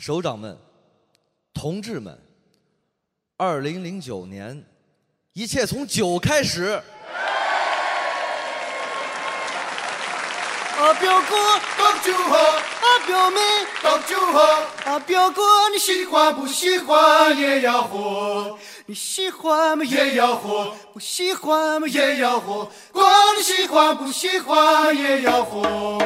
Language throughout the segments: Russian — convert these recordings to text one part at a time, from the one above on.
首长们、同志们，二零零九年，一切从酒开始。啊，表哥，倒酒喝，啊，表妹，倒酒喝，啊，表哥，你喜喜欢不喜欢也要喝，你喜欢吗？也要喝，不喜欢吗？也要喝，管你喜欢不喜欢也要喝。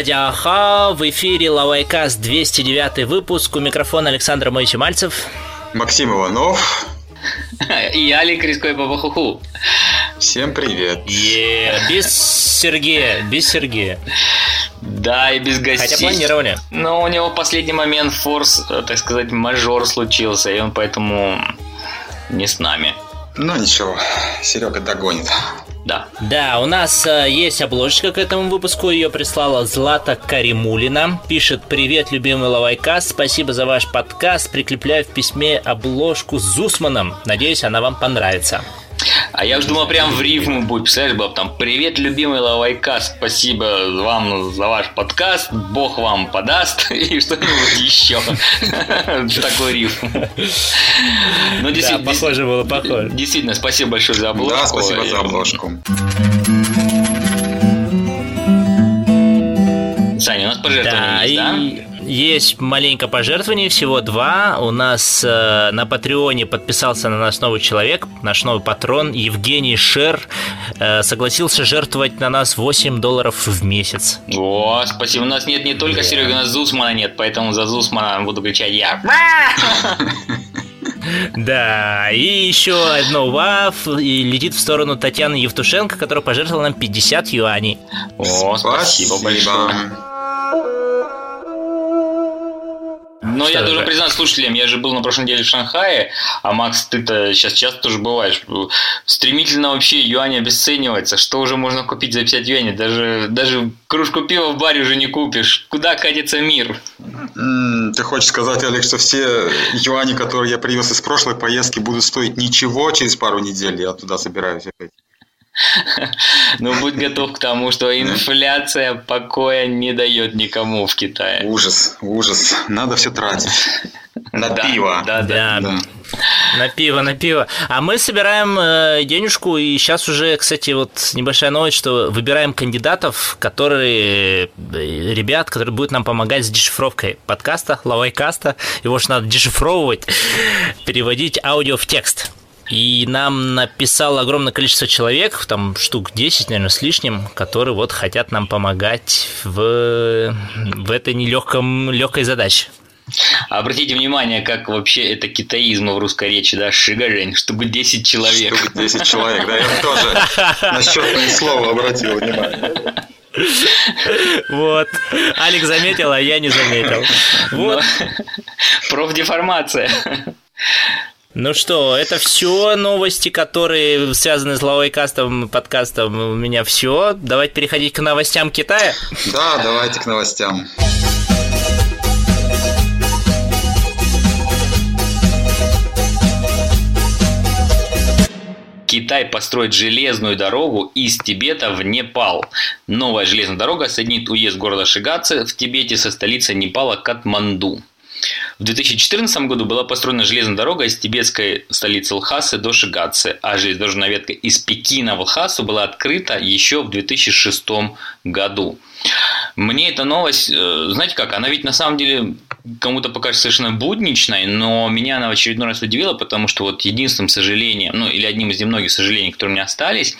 Радио Аха, в эфире Лавайкас 209 выпуск. У микрофона Александр Моисей Мальцев. Максим Иванов. И Алик Риской Бабахуху. Всем привет. Без Сергея, без Сергея. Да, и без гостей. Хотя планировали. Но у него последний момент форс, э, так сказать, мажор случился, и он поэтому не с нами. Ну ничего, Серега догонит. Да. Да, у нас э, есть обложечка к этому выпуску, ее прислала Злата Каримулина. Пишет «Привет, любимый Лавайкаст, спасибо за ваш подкаст, прикрепляю в письме обложку с Зусманом, надеюсь, она вам понравится». А я уж думал, прям в рифму будет, представляешь, было бы там «Привет, любимый Лавайкаст, спасибо вам за ваш подкаст, Бог вам подаст» и что-нибудь еще. Такой рифм. Ну, Да, действительно, похоже было, похоже. Действительно, спасибо большое за обложку. Да, спасибо за обложку. Саня, у нас пожертвования Да, есть, да? есть маленькое пожертвование, всего два. У нас э, на Патреоне подписался на нас новый человек, наш новый патрон Евгений Шер. э, согласился жертвовать на нас 8 долларов в месяц. О, спасибо. У нас нет не только Сереги, у нас Зусмана нет, поэтому за Зусмана буду кричать я. Да, и еще одно ваф и летит в сторону Татьяны Евтушенко, которая пожертвовала нам 50 юаней. О, спасибо большое. Но Что я же? должен признаться слушателям, я же был на прошлой неделе в Шанхае, а Макс, ты-то сейчас часто тоже бываешь. Стремительно вообще юань обесценивается. Что уже можно купить за 50 юаней? Даже, даже кружку пива в баре уже не купишь. Куда катится мир? Ты хочешь сказать, Олег, что все юани, которые я привез из прошлой поездки, будут стоить ничего через пару недель? Я туда собираюсь опять. Но будь готов к тому, что инфляция покоя не дает никому в Китае. Ужас, ужас. Надо все тратить. На Да, пиво. Да, да. Да. На пиво, на пиво. А мы собираем э, денежку, и сейчас уже, кстати, вот небольшая новость, что выбираем кандидатов, которые, э, ребят, которые будут нам помогать с дешифровкой подкаста, лавайкаста. Его же надо дешифровывать, переводить аудио в текст. И нам написало огромное количество человек, там штук 10, наверное, с лишним, которые вот хотят нам помогать в, в этой нелегком, легкой задаче. Обратите внимание, как вообще это китаизм в русской речи, да, Шигарень, чтобы 10 человек. Штук 10 человек, да, я тоже на счетное слово обратил внимание. Вот. Алекс заметил, а я не заметил. Вот. Профдеформация. Ну что, это все новости, которые связаны с лавайкастом, подкастом. У меня все. Давайте переходить к новостям Китая. Да, давайте к новостям. Китай построит железную дорогу из Тибета в Непал. Новая железная дорога соединит уезд города Шигаце в Тибете со столицей Непала Катманду. В 2014 году была построена железная дорога из тибетской столицы Лхасы до Шигацы, а железнодорожная ветка из Пекина в Лхасу была открыта еще в 2006 году. Мне эта новость, э, знаете как, она ведь на самом деле кому-то покажется совершенно будничной, но меня она в очередной раз удивила, потому что вот единственным сожалением, ну или одним из немногих сожалений, которые у меня остались,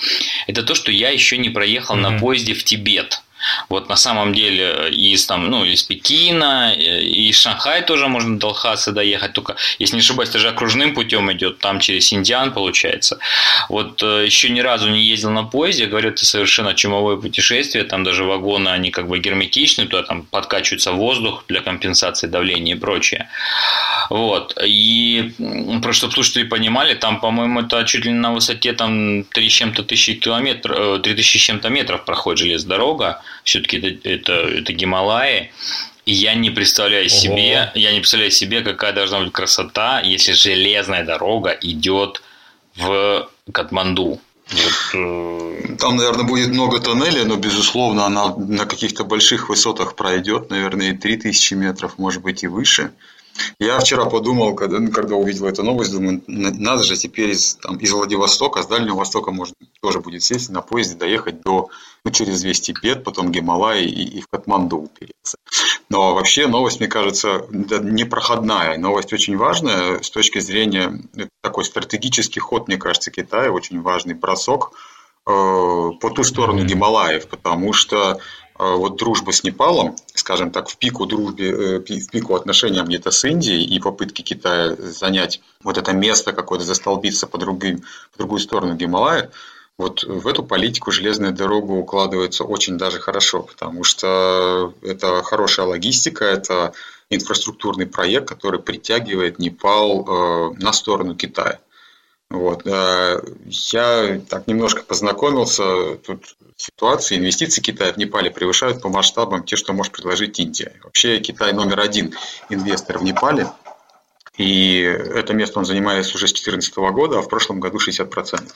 это то, что я еще не проехал на поезде в Тибет. Вот на самом деле из, там, ну, из Пекина э, и из Шанхая тоже можно до Лхасы доехать, только, если не ошибаюсь, это же окружным путем идет, там через Синьцзян получается. Вот э, еще ни разу не ездил на поезде, говорю, это совершенно чумовое путешествие, там даже вагоны, они как бы герметичны, туда там подкачивается воздух для компенсации давления и прочее. Вот. И просто чтобы слушатели понимали, там, по-моему, это чуть ли на высоте там 3 с чем-то тысячи километров, 3 тысячи с чем-то метров проходит железная дорога. Все-таки это, это, это Гималаи. И я не представляю Ого. себе, я не представляю себе, какая должна быть красота, если железная дорога идет в Катманду. Вот, э, Там, наверное, будет много тоннелей, но, безусловно, она на каких-то больших высотах пройдет, наверное, и 3000 метров, может быть, и выше. Я вчера подумал, когда, ну, когда увидел эту новость, думаю, надо же теперь из, там, из Владивостока, с Дальнего Востока можно тоже будет сесть на поезде, доехать до, ну, через 200 Тибет, потом Гималай и, и в Катманду упереться. Но вообще новость, мне кажется, непроходная. Новость очень важная. С точки зрения такой стратегический ход, мне кажется, Китая, очень важный бросок э, по ту сторону Гималаев, потому что а вот дружба с Непалом, скажем так, в пику дружбе, э, в пику отношениям где-то с Индией и попытки Китая занять вот это место какое-то, застолбиться по, другим, по другую сторону Гималая, вот в эту политику железная дорога укладывается очень даже хорошо, потому что это хорошая логистика, это инфраструктурный проект, который притягивает Непал э, на сторону Китая. Вот. Э, я так немножко познакомился, тут ситуации, инвестиции Китая в Непале превышают по масштабам те, что может предложить Индия. Вообще Китай номер один инвестор в Непале, и это место он занимает уже с 2014 года, а в прошлом году 60%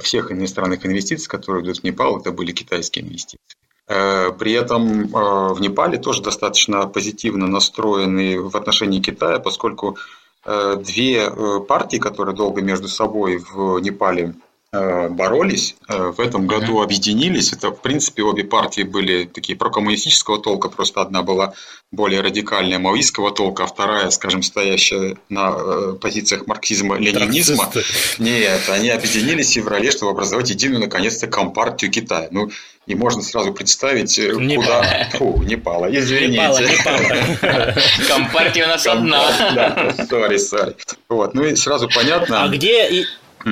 всех иностранных инвестиций, которые идут в Непал, это были китайские инвестиции. Э, при этом э, в Непале тоже достаточно позитивно настроены в отношении Китая, поскольку Э, две партии, которые долго между собой в Непале боролись, в этом году объединились. Это, в принципе, обе партии были такие прокоммунистического толка, просто одна была более радикальная маоистского толка, а вторая, скажем, стоящая на позициях марксизма-ленинизма. Нет, они объединились в феврале, чтобы образовать единую, наконец-то, компартию Китая. Ну, и можно сразу представить, э, не куда... Фу, не пало, извините. Не пало, не пало. Компартия у нас одна. Да, сори, сори. Вот, ну и сразу понятно... А где...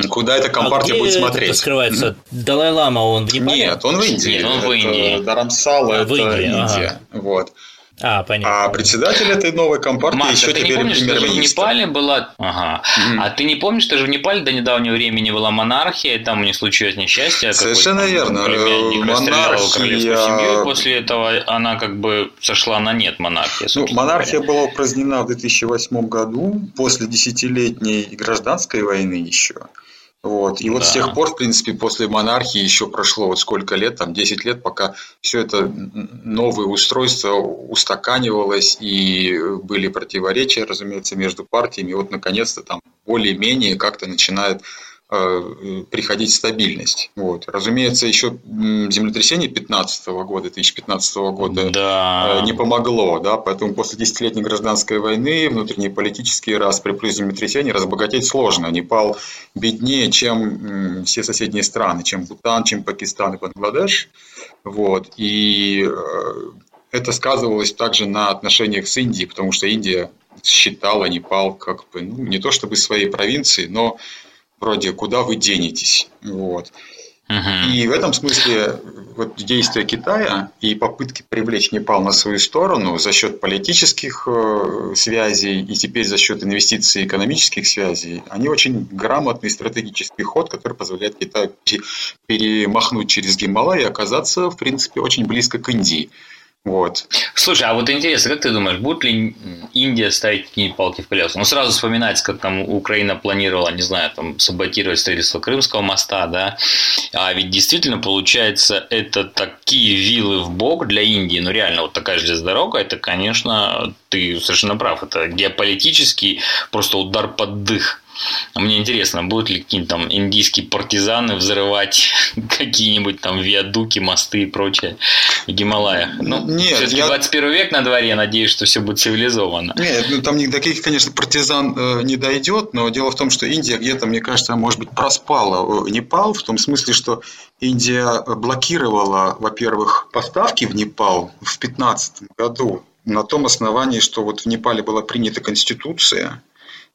Куда эта компартия а будет смотреть? Это скрывается? Далай-Лама, он в Непале? Нет, он в Индии. Нет, он в Индии. Дарамсала, а, это Индия. Ага. Вот. А, понятно. А председатель этой новой компартии Маша, еще ты теперь не помнишь, что же в Непале была... Ага. Mm. А ты не помнишь, что же в Непале до недавнего времени была монархия, и там у них случилось несчастье? Совершенно верно. Племянник монархия... королевскую семью, и после этого она как бы сошла на нет, монархия. Ну, монархия говоря. была упразднена в 2008 году, после десятилетней гражданской войны еще. Вот. И вот да. с тех пор, в принципе, после монархии еще прошло вот сколько лет, там 10 лет, пока все это новое устройство устаканивалось и были противоречия, разумеется, между партиями. И вот наконец-то там более-менее как-то начинает приходить стабильность. Вот. Разумеется, еще землетрясение 15 года, 2015 года да. Э, не помогло, да, поэтому после десятилетней гражданской войны, внутренние политические распри плюс землетрясение разбогатеть сложно. Непал беднее, чем все соседние страны, чем Бутан, чем Пакистан и Бангладеш. Вот. И э, это сказывалось также на отношениях с Индией, потому что Индия считала Непал как бы, ну, не то чтобы своей провинцией, но вроде «Куда вы денетесь?». Вот. И в этом смысле вот действия Китая и попытки привлечь Непал на свою сторону за счет политических э, связей и теперь за счет инвестиций и экономических связей, они очень грамотный стратегический ход, который позволяет Китаю перемахнуть через Гималай и оказаться, в принципе, очень близко к Индии. Вот. Слушай, а вот интересно, как ты думаешь, будет ли Индия ставить какие палки в колеса? Ну, сразу вспоминается, как там Украина планировала, не знаю, там, саботировать строительство Крымского моста, да? А ведь действительно, получается, это такие вилы в бок для Индии. Ну, реально, вот такая железная дорога, это, конечно, ты совершенно прав, это геополитический просто удар под дых Мне интересно, будут ли какие-нибудь там индийские партизаны взрывать какие-нибудь там виадуки, мосты и прочее в Гималаях? Ну, Нет, все-таки я- 21 век на дворе, надеюсь, что все будет цивилизованно. Нет, ну там ни до таких, конечно, партизан э, не дойдет, но дело в том, что Индия где-то, мне кажется, может быть, проспала э, Непал, в том смысле, что Индия блокировала, во-первых, поставки в Непал в 2015 году на том основании, что вот в Непале была принята конституция,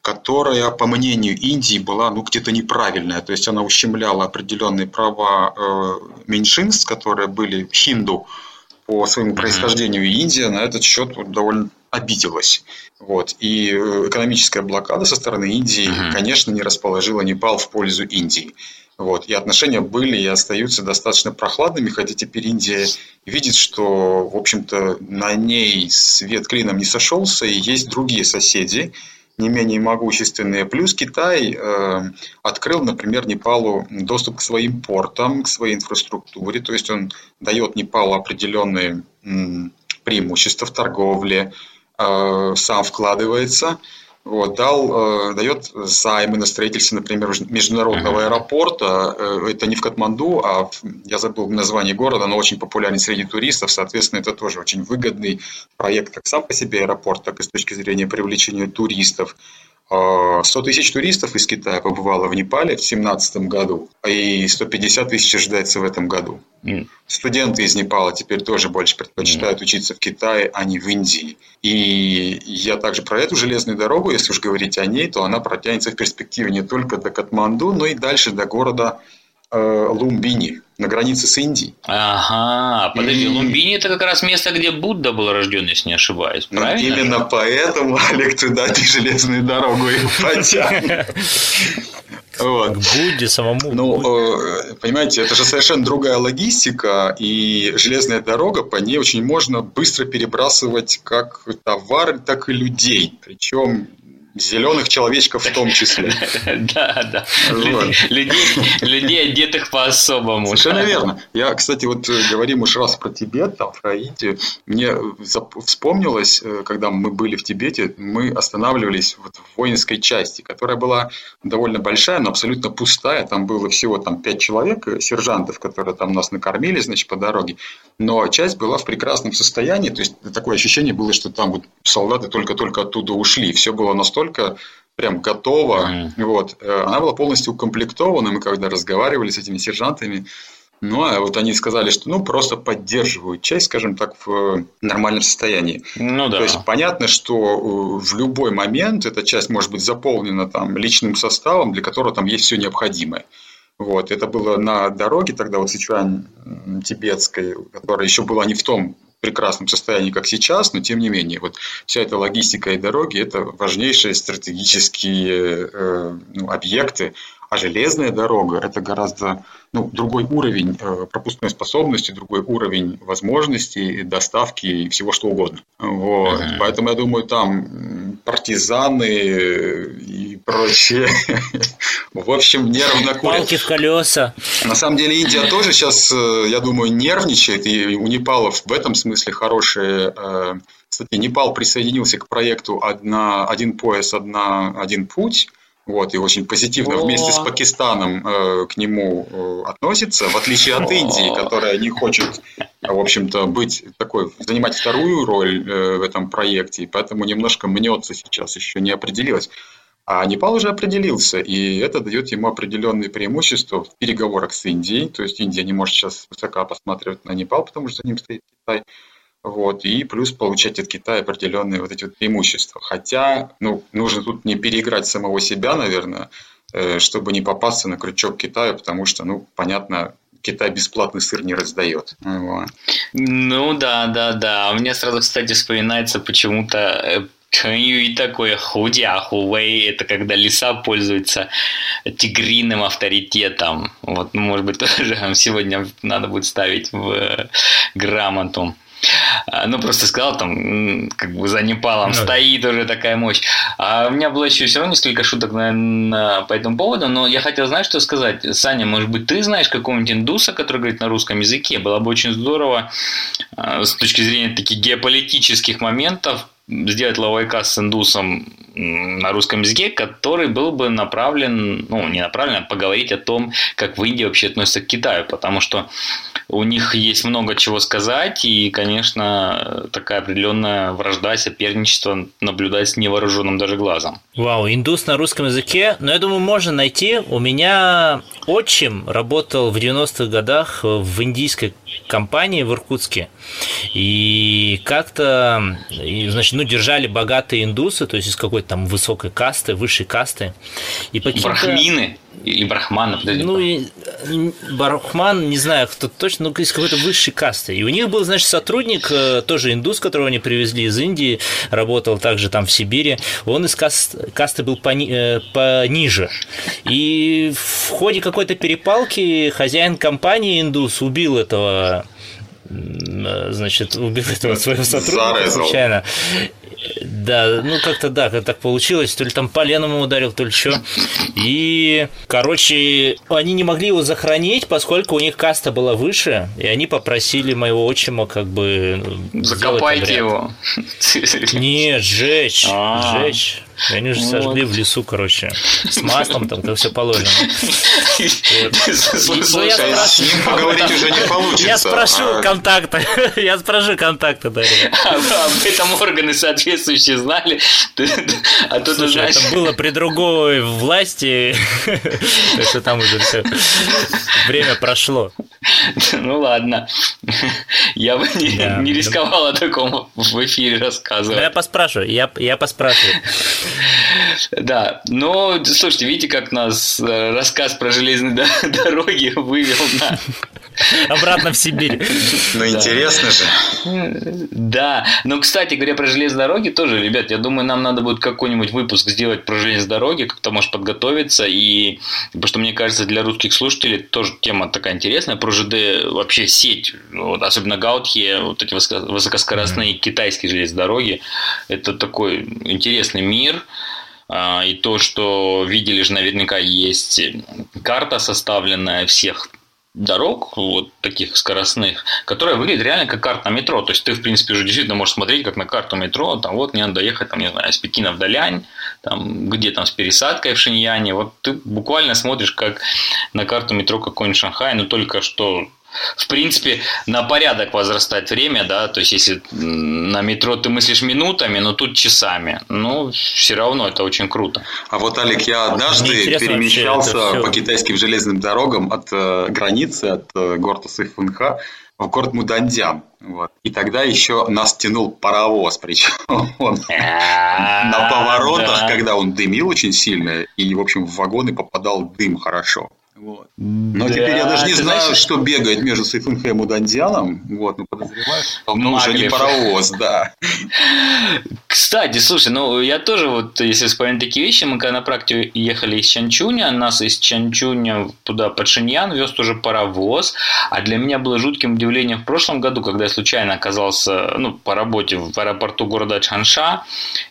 которая, по мнению Индии, была ну, где-то неправильная. То есть она ущемляла определенные права э, меньшинств, которые были хинду по своему происхождению. И Индия на этот счет вот довольно обиделась. Вот. И э, экономическая блокада со стороны Индии, конечно, не расположила Непал в пользу Индии. Вот. И отношения были и остаются достаточно прохладными, хотя теперь Индия видит, что, в общем-то, на ней свет клином не сошелся, и есть другие соседи, не менее могущественные. Плюс Китай э, открыл, например, Непалу доступ к своим портам, к своей инфраструктуре, то есть он дает Непалу определенные м, преимущества в торговле, э, сам вкладывается, вот, дал, э, дает займы на строительство, например, международного аэропорта. Э, Это не в Катманду, а в- я забыл название города, но очень популярен среди туристов. Соответственно, это тоже очень выгодный проект как сам по себе аэропорт, так и с точки зрения привлечения туристов. Э, 100 тысяч туристов из Китая побывало в Непале в 2017 году, и 150 тысяч ожидается в этом году. М. Студенты из Непала теперь тоже больше предпочитают учиться в Китае, а не в Индии. И я также про эту железную дорогу, если уж говорить о ней, то она протянется в перспективе не только до Катманду, но и дальше до города э, Лумбини на границе с Индией. Ага, подожди, И- Лумбини это как раз место, где Будда был рожден, если не ошибаюсь, Ну, правильно? именно поэтому, Олег, туда ты железную дорогу и потянет. К Вот. Будде самому. Ну, э, понимаете, это же совершенно другая логистика, и железная дорога, по ней очень можно быстро перебрасывать как товары, так и людей, причем зеленых человечков в том числе. Да, да. Людей, одетых по-особому. Совершенно верно. Я, кстати, вот э, говорим уж раз про Тибет, там, про Индию. Мне вспомнилось, э, когда мы были в Тибете, мы останавливались вот в воинской части, которая была довольно большая, но абсолютно пустая. Там было всего там пять человек, э, сержантов, которые там нас накормили, значит, по дороге. Но часть была в прекрасном состоянии. То есть такое ощущение было, что там вот солдаты только-только оттуда ушли. Все было настолько прям готово. Мгм. Вот. Э, Она была полностью укомплектована. Мы когда разговаривали с этими сержантами, ну, а вот они сказали, что ну просто поддерживают часть, скажем так, в нормальном состоянии. Ну да. То есть понятно, что э, в любой момент эта часть может быть заполнена там личным составом, для которого там есть все необходимое. Вот. Это было на дороге тогда вот Сычуань тибетской, которая еще была не в том прекрасном состоянии, как сейчас, но тем не менее, вот вся эта логистика и дороги – это важнейшие стратегические э, ну, объекты, а железная дорога – это гораздо ну, другой уровень э, пропускной способности, другой уровень возможностей, доставки и всего что угодно. Вот. Мгм. Поэтому я думаю, там партизаны и прочее, в общем, нервно курят. Палки в колеса. На самом деле Индия тоже сейчас, э, я думаю, нервничает, и у Непала в этом смысле хорошие... э, Кстати, Непал присоединился к проекту одна, «Один пояс, одна, один путь», вот, и очень позитивно О. вместе с Пакистаном э, к нему э, относится, в отличие от. Индии, которая не хочет, в общем-то, быть такой, занимать вторую роль э, в этом проекте, и поэтому немножко мнется сейчас, еще не определилась. А Непал уже определился, и это дает ему определенные преимущества в переговорах с Индией. То есть Индия не может сейчас высоко посматривать на Непал, потому что за ним стоит Китай. Вот, и плюс получать от Китая определенные вот эти вот преимущества. Хотя, ну, нужно тут не переиграть самого себя, наверное, э, чтобы не попасться на крючок Китая, потому что, ну, понятно, Китай бесплатный сыр не раздает. Вот. Ну да, да, да. У меня сразу, кстати, вспоминается почему-то э, 成语 такое худя хувей, это когда лиса пользуется тигриным авторитетом. Вот, ну, может быть, тоже сегодня надо будет ставить в э, грамоту. А, Ну, просто сказал, там, как бы за Непалом Ну да. стоит уже такая мощь. А у меня было еще все равно несколько шуток наверное, по этому поводу, но я хотел, знаешь, что сказать? Саня, может быть, ты знаешь какого-нибудь индуса, который говорит на русском языке? Было бы очень здорово а, с точки зрения таких геополитических моментов сделать лавайка с индусом на русском языке, который был бы направлен, ну, не направлен, а поговорить о том, как в Индии вообще относятся к Китаю, потому что у них есть много чего сказать, и, конечно, такая определенная вражда, соперничество наблюдать невооруженным даже глазом. Вау, индус на русском языке, но я думаю, можно найти. У меня отчим работал в 90-х годах в индийской компании в Иркутске. И как-то, значит, ну, держали богатые индусы, то есть из какой-то там высокой касты, высшей касты. И Брахмины или брахманы, подожди. Ну, и, брахман, не знаю, кто точно, но из какой-то высшей касты. И у них был, значит, сотрудник, э, тоже индус, которого они привезли из Индии, работал также там в Сибири. Он из касты, касты был пони, э, пониже. И в ходе какой-то перепалки хозяин компании индус убил этого э, значит, убил этого своего сотрудника Зарезал. случайно. Да, ну как-то да, как так получилось. То ли там поленом ударил, то ли что. И, короче, они не могли его захоронить, поскольку у них каста была выше, и они попросили моего отчима как бы... Ну, Закопайте его. Нет, сжечь, а. сжечь. И они же сожгли в лесу, короче, с маслом, там, как все положено. Слушай, с ним поговорить уже не получится. Я спрошу а контакты, я спрошу контакты, Дарья. Об этом органы соответствующие знали, а тут уже... это было при другой власти, так что там уже все, время прошло. Ну ладно, я бы не рисковал о таком в эфире рассказывать. Я поспрашиваю, я поспрашиваю. Да, но, слушайте, видите, как нас э, рассказ про железные дороги вывел на... Обратно в Сибирь. Ну, интересно же. Да, но, кстати говоря, про железные дороги тоже, ребят, я думаю, нам надо будет какой-нибудь выпуск сделать про железные дороги, как-то, может, подготовиться, и, потому что, мне кажется, для русских слушателей тоже тема такая интересная, про ЖД вообще сеть, вот, особенно Гаутхе, вот эти высокоскоростные китайские железные дороги, это такой интересный мир, а, и то, что видели же наверняка есть карта составленная всех дорог, вот таких скоростных, которая выглядит реально как карта метро. То есть ты, в принципе, уже действительно можешь смотреть как на карту метро, там вот мне надо доехать, там, не знаю, с Пекина в Далянь, там, где там с пересадкой в Шиньяне. Вот ты буквально смотришь как на карту метро какой-нибудь Шанхай, но только что в принципе, на порядок возрастать время, да, то есть если на метро ты мыслишь минутами, но тут часами, ну, все равно это очень круто. А вот, Олег, я однажды перемещался по китайским железным дорогам от э, границы, от э, города Сыфунха в город Мудандян. Вот. И тогда еще нас тянул паровоз, причем он на поворотах, когда он дымил очень сильно, и, в общем, в вагоны попадал дым хорошо. Вот. Но да, теперь я даже не знаю, знаешь... что бегает между Сейфунхэм и Дандианом. Вот, ну подозреваю, что ну, уже не паровоз, да. Кстати, слушай, ну я тоже вот, если вспомнить такие вещи, мы когда на практике ехали из Чанчуня, нас из Чанчуня туда под Шиньян вез тоже паровоз, а для меня было жутким удивлением в прошлом году, когда я случайно оказался, ну, по работе в аэропорту города Чанша,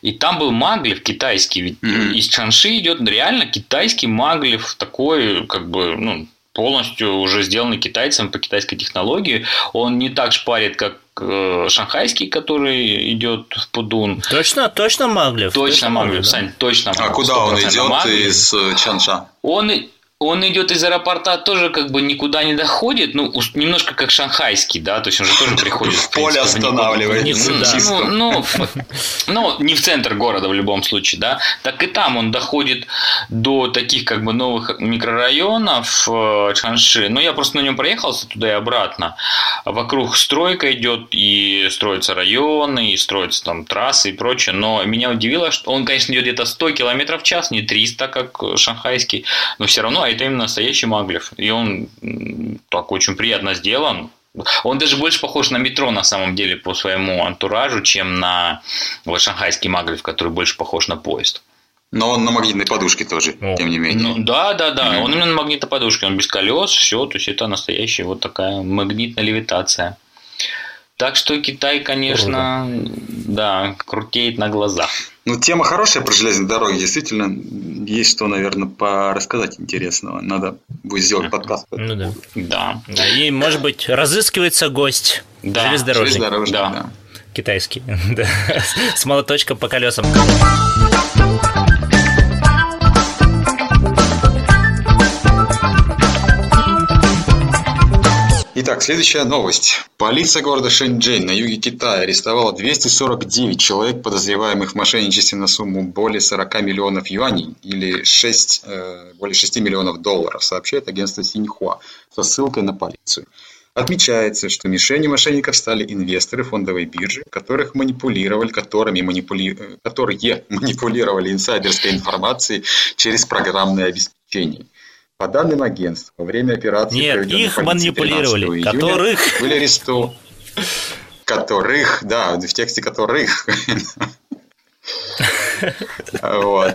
и там был маглев китайский, ведь mm-hmm. из Чанши идет реально китайский маглев, такой, как бы бы ну, полностью уже сделанный китайцем по китайской технологии. Он не так шпарит, как э, шанхайский, который идет в Пудун. Точно, точно Маглев. Точно, точно Маглев, Маглев, Сань, точно Маглев. А куда он идет Маглев. из э, Чанша? Он он идет из аэропорта, тоже как бы никуда не доходит, ну, немножко как шанхайский, да, то есть он же тоже приходит. В поле останавливается. Ну, ну, ну, не в центр города в любом случае, да, так и там он доходит до таких как бы новых микрорайонов э, Чанши. Но я просто на нем проехался туда и обратно. Вокруг стройка идет, и строятся районы, и строятся там трассы и прочее. Но меня удивило, что он, конечно, идет где-то 100 км в час, не 300, как шанхайский, но все равно это именно настоящий Маглев. И он так очень приятно сделан. Он даже больше похож на метро на самом деле по своему антуражу, чем на вот, шанхайский Маглев, который больше похож на поезд. Но он на магнитной подушке тоже, О. тем не менее. Ну, да, да, да. Mm-hmm. Он именно на магнитной подушке, он без колес, все, то есть это настоящая вот такая магнитная левитация. Так что Китай, конечно, Круто. да, крутеет на глазах. Ну, тема хорошая про железные дороги. Действительно, есть что, наверное, рассказать интересного. Надо будет сделать подкаст. Ну да. Да. да. И, может быть, разыскивается гость. Да. Железнодорожник. Железнодорожник, да. да. Китайский. С молоточком по колесам. Итак, следующая новость. Полиция города Шэньчжэнь на юге Китая арестовала 249 человек, подозреваемых в мошенничестве на сумму более 40 миллионов юаней или 6, э, более 6 миллионов долларов, сообщает агентство Синьхуа со ссылкой на полицию. Отмечается, что мишенью мошенников стали инвесторы фондовой биржи, которых манипулировали, которыми манипули... Э, которые манипулировали инсайдерской информацией через программное обеспечение. По данным агентства, во время операции, Нет, их манипулировали, которых... Были арестованы... Которых, да, в тексте которых. Вот.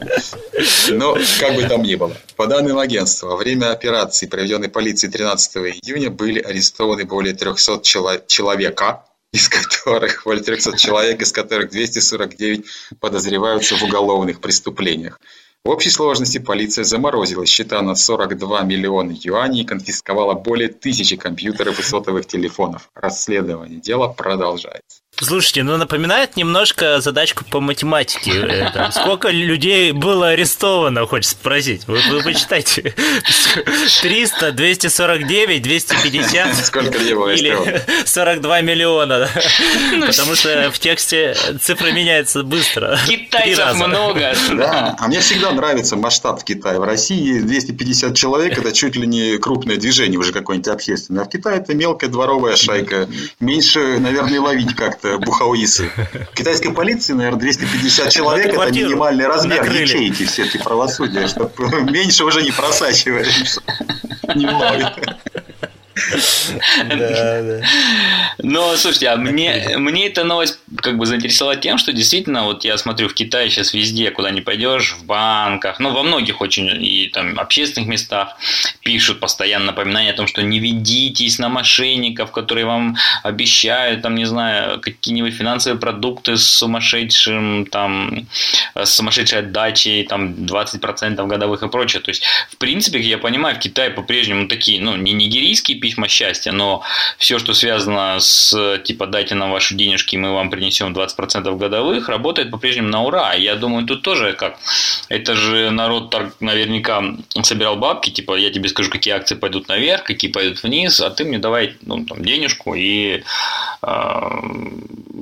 Но как бы там ни было. По данным агентства, во время операции, проведенной полицией 13 июня, были арестованы более 300 человека, из которых более 300 человек, из которых 249 подозреваются в уголовных преступлениях. В общей сложности полиция заморозила счета на 42 миллиона юаней и конфисковала более тысячи компьютеров и сотовых телефонов. Расследование дела продолжается. Слушайте, ну напоминает немножко задачку по математике. Это, сколько людей было арестовано, хочется спросить. Вы, вы почитайте. 300, 249, 250. Сколько людей было Или 42 миллиона. Потому что в тексте цифра меняется быстро. Китайцев много. Да, а мне всегда нравится масштаб в Китае. В России 250 человек – это чуть ли не крупное движение уже какое-нибудь общественное. А в Китае это мелкая дворовая шайка. Меньше, наверное, ловить как-то бухауисы. Китайской полиции, наверное, 250 человек – это минимальный размер накрыли. ячейки все эти правосудия, чтобы меньше уже не просачивались. Немного. Да, да. Но, слушайте, а мне, мне эта новость как бы заинтересовала тем, что действительно, вот я смотрю в Китае сейчас везде, куда не пойдешь, в банках, ну, во многих очень и там общественных местах пишут постоянно напоминания о том, что не ведитесь на мошенников, которые вам обещают, там, не знаю, какие-нибудь финансовые продукты с сумасшедшим, там, с сумасшедшей отдачей, там, 20% годовых и прочее. То есть, в принципе, я понимаю, в Китае по-прежнему такие, ну, не нигерийские письма счастья, но все, что связано с типа дайте нам ваши денежки, мы вам принесем 20% годовых, работает по-прежнему на ура. Я думаю, тут тоже как, это же народ наверняка собирал бабки, типа я тебе скажу, какие акции пойдут наверх, какие пойдут вниз, а ты мне давай ну, там, денежку и э,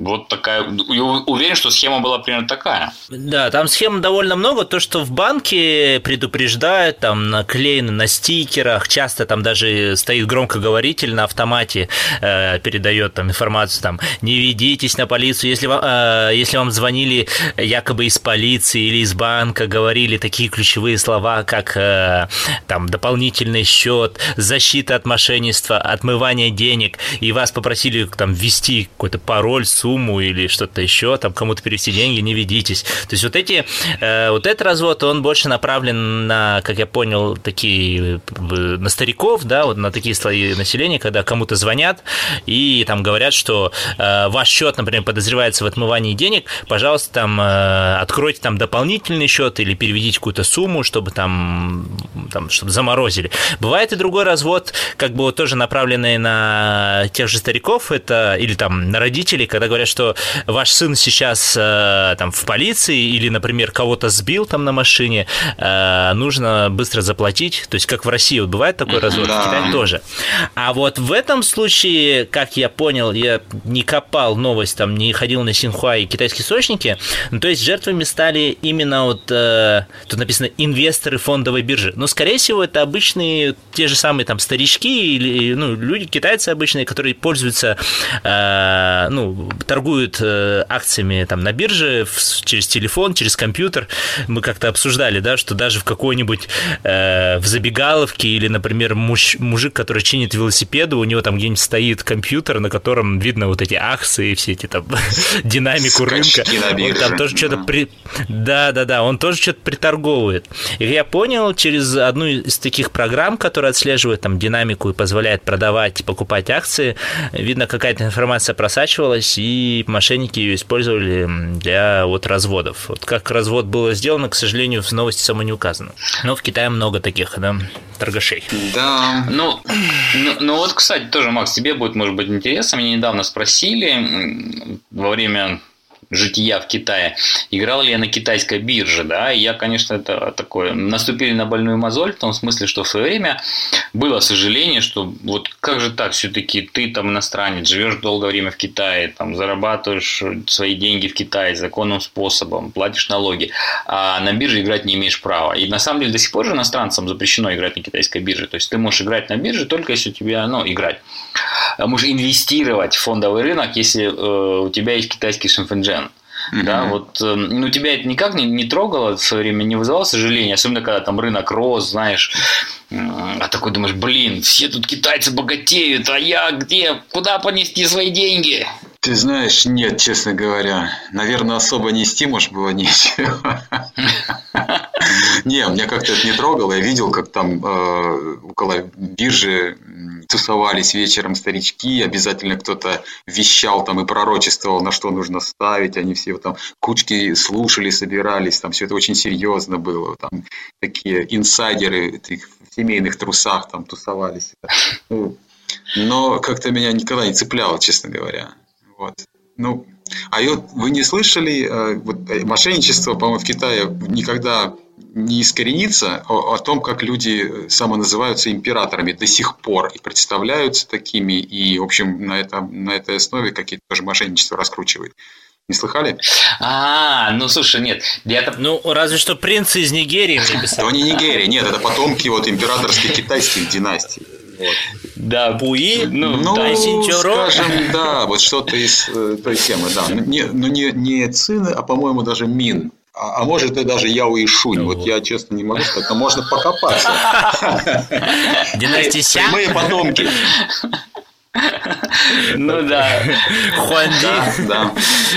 вот такая, уверен, что схема была примерно такая. Да, там схем довольно много, то, что в банке предупреждают, там наклеено на стикерах, часто там даже стоит громко громкоговоритель на автомате э, передает там информацию, там, не ведитесь на полицию, если вам, э, если вам звонили якобы из полиции или из банка, говорили такие ключевые слова, как э, там дополнительный счет, защита от мошенничества, отмывание денег, и вас попросили там ввести какой-то пароль, сумму или что-то еще, там кому-то перевести деньги, не ведитесь. То есть вот эти, э, вот этот развод, он больше направлен на, как я понял, такие э, на стариков, да, вот на такие слои населения, когда кому-то звонят и там говорят, что э, ваш счет, например, подозревается в отмывании денег, пожалуйста, там э, откройте там дополнительный счет или переведите какую-то сумму, чтобы там, там чтобы заморозили. Бывает и другой развод, как бы вот тоже направленный на тех же стариков, это или там на родителей, когда говорят, что ваш сын сейчас э, там в полиции или, например, кого-то сбил там на машине, э, нужно быстро заплатить. То есть, как в России вот бывает такой развод, да. в Китае тоже. А вот в этом случае, как я понял, я не копал новость, там не ходил на Синхуа и китайские источники, ну, то есть жертвами стали именно вот, э, тут написано, инвесторы фондовой биржи. Но, скорее всего, это обычные, те же самые там старички или, ну, люди, китайцы обычные, которые пользуются, э, ну, торгуют э, акциями там на бирже в, через телефон, через компьютер. Мы как-то обсуждали, да, что даже в какой-нибудь э, в забегаловке или, например, муж, мужик, который чинит велосипеды, у него там где-нибудь стоит компьютер, на котором видно вот эти акции, все эти там динамику рынка. Он там тоже что-то при... Да, да, да, он тоже что-то приторговывает. И я понял, через одну из таких программ, которая отслеживает там динамику и позволяет продавать, покупать акции, видно, какая-то информация просачивалась, и мошенники ее использовали для вот разводов. Вот как развод было сделано, к сожалению, в новости само не указано. Но в Китае много таких, да, торгашей. Да. Ну, ну, ну вот, кстати, тоже, Макс, тебе будет, может быть, интересно. Меня недавно спросили во время жития в Китае, играл ли я на китайской бирже, да, и я, конечно, это такое, наступили на больную мозоль, в том смысле, что в свое время было сожаление, что вот как же так, все-таки ты там иностранец, живешь долгое время в Китае, там зарабатываешь свои деньги в Китае законным способом, платишь налоги, а на бирже играть не имеешь права. И на самом деле до сих пор же иностранцам запрещено играть на китайской бирже. То есть ты можешь играть на бирже только если у тебя, ну, играть. Можешь инвестировать в фондовый рынок, если э, у тебя есть китайский шимфэнджен. Mm-hmm. Да, вот, э, ну, тебя это никак не, не трогало в свое время, не вызывало сожаления, особенно когда там рынок рос, знаешь, а такой думаешь, блин, все тут китайцы богатеют, а я где, куда понести свои деньги? Ты знаешь, нет, честно говоря. Наверное, особо нести, может, было нечего. Не, меня как-то это не трогало. Я видел, как там э, около биржи тусовались вечером старички, обязательно кто-то вещал там и пророчествовал, на что нужно ставить. Они все там кучки слушали, собирались. Там все это очень серьезно было. Там такие инсайдеры в семейных трусах там тусовались. Ну, но как-то меня никогда не цепляло, честно говоря. Вот. Ну, а вот вы не слышали, э, вот, э, мошенничество, по-моему, в Китае никогда не искоренится о, о том, как люди самоназываются императорами до сих пор и представляются такими, и, в общем, на, это, на этой основе какие-то тоже мошенничества раскручивают. Не слыхали? А, ну слушай, нет. Я там... Ну, разве что принцы из Нигерии мне писали. То не Нигерия, нет, это потомки вот императорских китайских династий. Вот. Да, Буи, ну, ну да, скажем, да, вот что-то из э, той темы, да. Ну, не, ну, не, не Цины, а, по-моему, даже Мин. А, а может, и даже Яо и Шунь. Ну, вот я, честно, не могу сказать, но можно покопаться. Династия Ся? Мы потомки. Ну да. Хуанди. Да.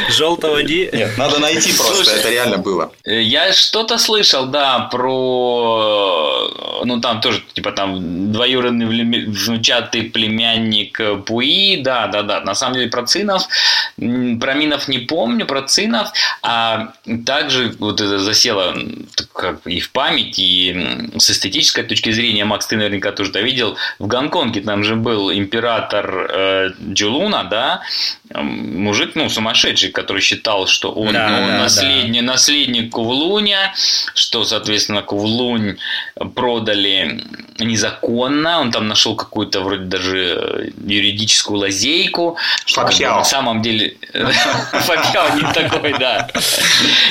Желтого Ди. Нет, надо найти просто, это реально было. Я что-то слышал, да, про... Ну, там тоже, типа, там, двоюродный внучатый племянник Пуи, да, да, да. На самом деле, про цинов, про минов не помню, про цинов, а также вот это засело как и в память, и с эстетической точки зрения, Макс, ты наверняка тоже это видел, в Гонконге там же был император э, Джулуна, да, мужик, ну, сумасшедший, который считал, что он да, ну, да, наследник, да. наследник Кувлуня, что, соответственно, Кувлунь продали незаконно, он там нашел какую-то вроде даже юридическую лазейку, что на самом деле Факяо не такой, да.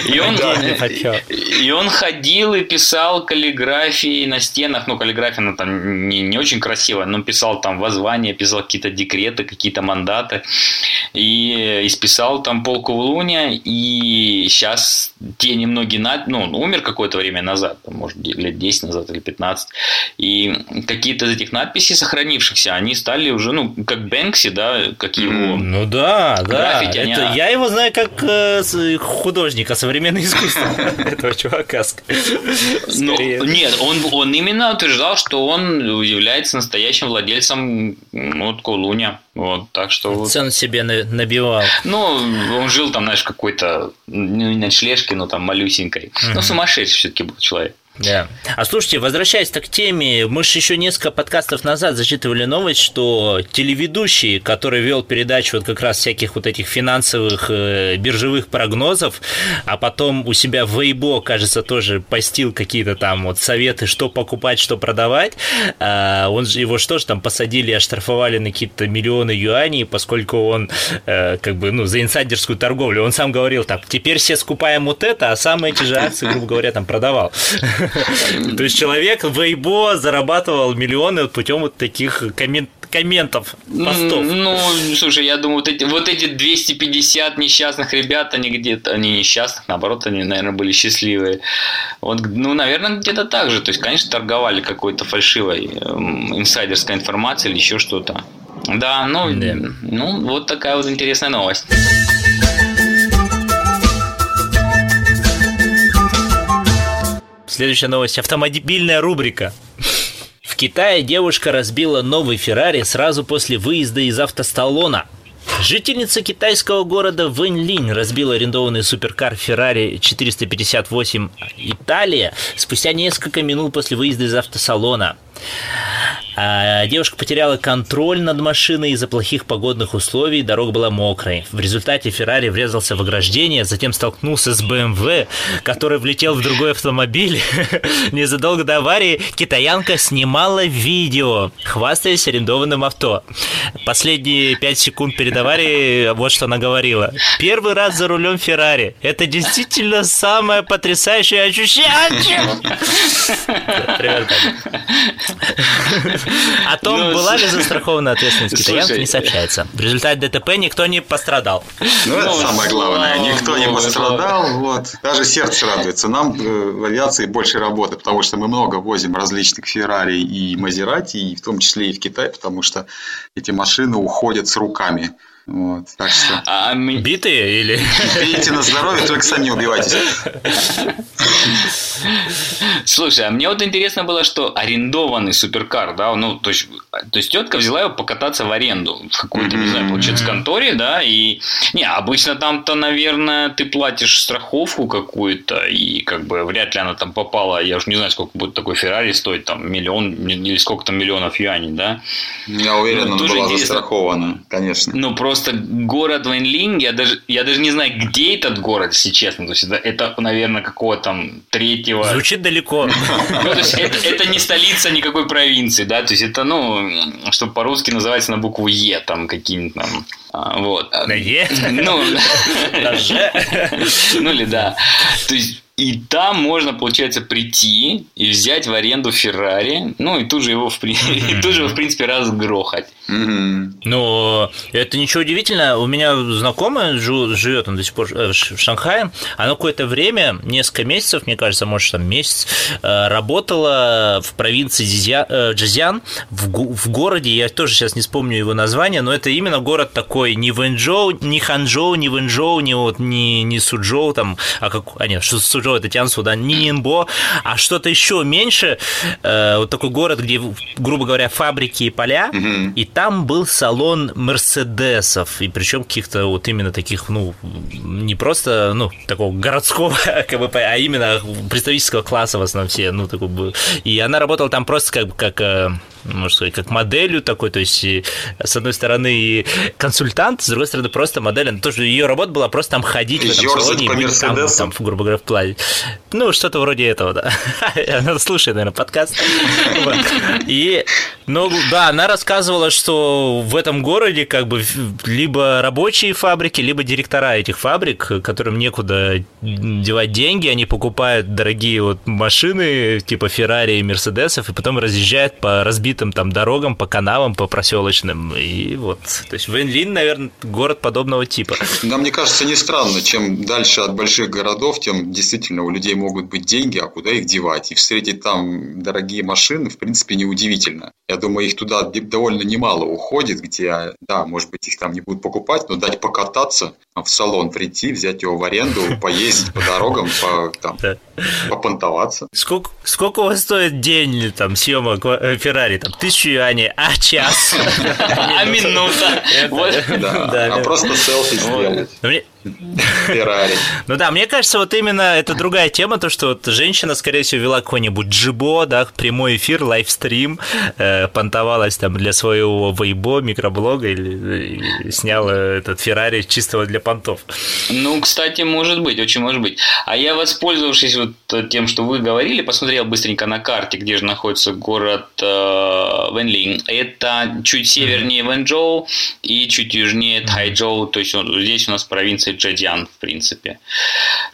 И он, и он ходил и писал каллиграфии на стенах, ну, каллиграфия, ну, там не, не очень красивая, но писал там воззвания, писал какие-то декреты, какие-то мандаты и исписал там полку в луне, и сейчас те немногие, ну, он умер какое-то время назад, может, лет 10 назад или 15, и какие-то из этих надписей сохранившихся, они стали уже, ну, как Бэнкси, да, как его Ну да, да, это, они... я его знаю как э, художника современного искусства, этого чувака. Ну, нет, он, он именно утверждал, что он является настоящим владельцем вот Кулуня. Вот, так что... Цену себе набивал. Ну, он жил там, знаешь, какой-то, ну, не ночлежке, но там малюсенькой. Mm-hmm. Ну, сумасшедший все-таки был человек. Да. А слушайте, возвращаясь к теме, мы же еще несколько подкастов назад зачитывали новость, что телеведущий, который вел передачу вот как раз всяких вот этих финансовых э, биржевых прогнозов, а потом у себя в Weibo, кажется, тоже постил какие-то там вот советы, что покупать, что продавать, э, он же его что же там посадили, оштрафовали на какие-то миллионы юаней, поскольку он э, как бы, ну, за инсайдерскую торговлю, он сам говорил так, теперь все скупаем вот это, а сам эти же акции, грубо говоря, там продавал. То есть человек в Weibo зарабатывал миллионы путем вот таких комментов, постов. Ну, слушай, я думаю, вот эти, вот эти 250 несчастных ребят, они где-то, они несчастных, наоборот, они, наверное, были счастливые. Вот, ну, наверное, где-то так же. То есть, конечно, торговали какой-то фальшивой эм, инсайдерской информацией или еще что-то. Да, ну, да. ну, вот такая вот интересная новость. Следующая новость. Автомобильная рубрика. В Китае девушка разбила новый Феррари сразу после выезда из автосталона. Жительница китайского города Вэньлинь разбила арендованный суперкар Ferrari 458 Италия спустя несколько минут после выезда из автосалона. А девушка потеряла контроль над машиной из-за плохих погодных условий, дорога была мокрой. В результате Феррари врезался в ограждение, затем столкнулся с БМВ, который влетел в другой автомобиль. Незадолго до аварии китаянка снимала видео, хвастаясь арендованным авто. Последние пять секунд перед аварией вот что она говорила. Первый раз за рулем Феррари. Это действительно самое потрясающее ощущение. Примерно так. О том, Ну, была ли застрахована ответственность китаянки, Слушай, не сообщается. В результате ДТП никто не пострадал. Ну, это Ну, самое главное. Никто не пострадал. Вот. Даже сердце радуется. Нам э, в авиации больше работы, потому что мы много возим различных Феррари и Мазерати, и в том числе и в Китай, потому что эти машины уходят с руками. Вот. Так что А м- Битые или... пейте на здоровье, только сами убивайтесь. Слушай, а мне вот интересно было, что арендованный суперкар, да, ну, то есть, то есть тетка взяла его покататься в аренду в какой-то, не знаю, получается, конторе, да, и, не, обычно там-то, наверное, ты платишь страховку какую-то, и как бы вряд ли она там попала, я уж не знаю, сколько будет такой Феррари стоить, там, миллион, или сколько там миллионов юаней, да, Я уверен, Ну, она тоже была интересно. застрахована, конечно. Ну, просто город Вэньлинь, я даже, я даже не знаю, где этот город, если честно. То есть, это, это наверное, какого там третьего... Звучит далеко. Ну, то есть, это, это не столица никакой провинции, да, то есть, это, ну, что по-русски называется на букву Е, там, какие-нибудь там, а, вот. На Е? Ну, ну или да. То есть, и там можно, получается, прийти и взять в аренду Феррари, ну, и тут же его, в, и тут же, его, в принципе, разгрохать. Ну, это ничего удивительного. У меня знакомая живет, он до сих пор э, в Шанхае. Она какое-то время, несколько месяцев, мне кажется, может, там месяц, э, работала в провинции Дзизя- э, Джизян, в, городе, я тоже сейчас не вспомню его название, но это именно город такой, не Вэньчжоу, не Ханчжоу, не Вэньчжоу, не, вот, не, не Суджоу, там, а как, а нет, что Суджоу, это Тянсу, да, Нинбо, а что-то еще меньше, э, вот такой город, где, грубо говоря, фабрики и поля, и там был салон Мерседесов, и причем каких-то вот именно таких, ну, не просто, ну, такого городского, как бы, а именно представительского класса в основном все, ну, такой был. И она работала там просто как, как э, можно сказать, как моделью такой, то есть, с одной стороны, и консультант, с другой стороны, просто модель. Она тоже ее работа была просто там ходить в этом салоне и быть там, там, грубо говоря, в плане. Ну, что-то вроде этого, да. Она слушает, наверное, подкаст. И, ну, да, она рассказывала, что в этом городе как бы либо рабочие фабрики, либо директора этих фабрик, которым некуда девать деньги, они покупают дорогие вот машины, типа Феррари и Мерседесов, и потом разъезжают по разбитым там дорогам, по канавам, по проселочным. И вот, то есть Вэньлин, наверное, город подобного типа. Да, мне кажется, не странно, чем дальше от больших городов, тем действительно у людей могут быть деньги, а куда их девать? И встретить там дорогие машины, в принципе, неудивительно. Я думаю, их туда довольно немало уходит, где, да, может быть, их там не будут покупать, но дать покататься, а в салон прийти, взять его в аренду, поездить по дорогам, по, там, Да. Попонтоваться. Сколько, сколько у вас стоит день там съемок э, Феррари? Там тысячу юаней, а час? А минута? А просто селфи сделать. Ну, Феррари. Ну да, мне кажется, вот именно это другая тема, то, что вот женщина, скорее всего, вела какой-нибудь джибо, да, прямой эфир, лайвстрим, э, понтовалась там для своего вейбо, микроблога или сняла этот Феррари чистого для понтов. Ну, кстати, может быть, очень может быть. А я, воспользовавшись вот тем, что вы говорили, посмотрел быстренько на карте, где же находится город э, Вэньлин. Это чуть севернее Вэньчжоу и чуть южнее Тайчжоу. То есть вот здесь у нас провинция Джэцзян, в принципе.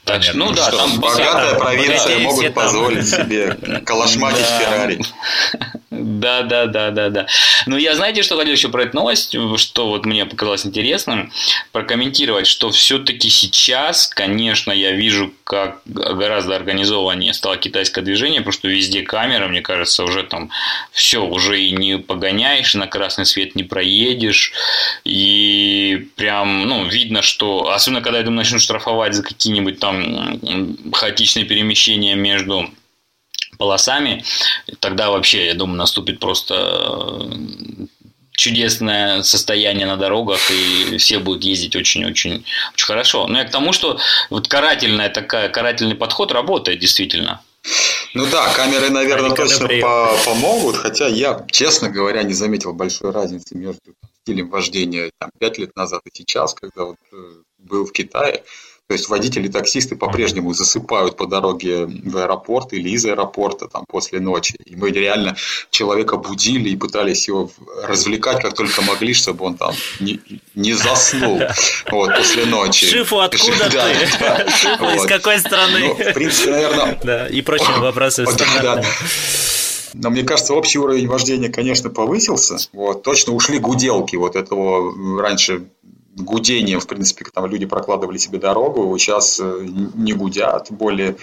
Так что, ну да, Что, там богатая провинция могут позволить себе калашматить. Феррари. Да, да, да, да, да. Ну, я знаете, что хотел еще про эту новость, что вот мне показалось интересным, прокомментировать, что все-таки сейчас, конечно, я вижу, как гораздо организованнее стало китайское движение, потому что везде камера, мне кажется, уже там все, уже и не погоняешь, на красный свет не проедешь, и прям, ну, видно, что, особенно когда, я думаю, начнут штрафовать за какие-нибудь там хаотичные перемещения между полосами, тогда вообще, я думаю, наступит просто э, чудесное состояние на дорогах, и все будут ездить очень-очень очень хорошо. Но я к тому, что вот карательная такая, карательный подход работает действительно. Ну да, камеры, наверное, Они точно по- помогут, хотя я, честно говоря, не заметил большой разницы между стилем вождения там, 5 лет назад и сейчас, когда вот, э, был в Китае. То есть водители, таксисты по-прежнему засыпают по дороге в аэропорт или из аэропорта там, после ночи. И мы реально человека будили и пытались его развлекать как только могли, чтобы он там не, не заснул вот, после ночи. Шифу, откуда Да, ты? да. Шифу, из Вот. какой страны? Ну, в принципе, наверное, Да, и прочие вопросы да. Но мне кажется, общий уровень вождения, конечно, повысился. Вот, точно ушли гуделки вот этого раньше гудением, в принципе, там люди прокладывали себе дорогу, сейчас э, не гудят, более,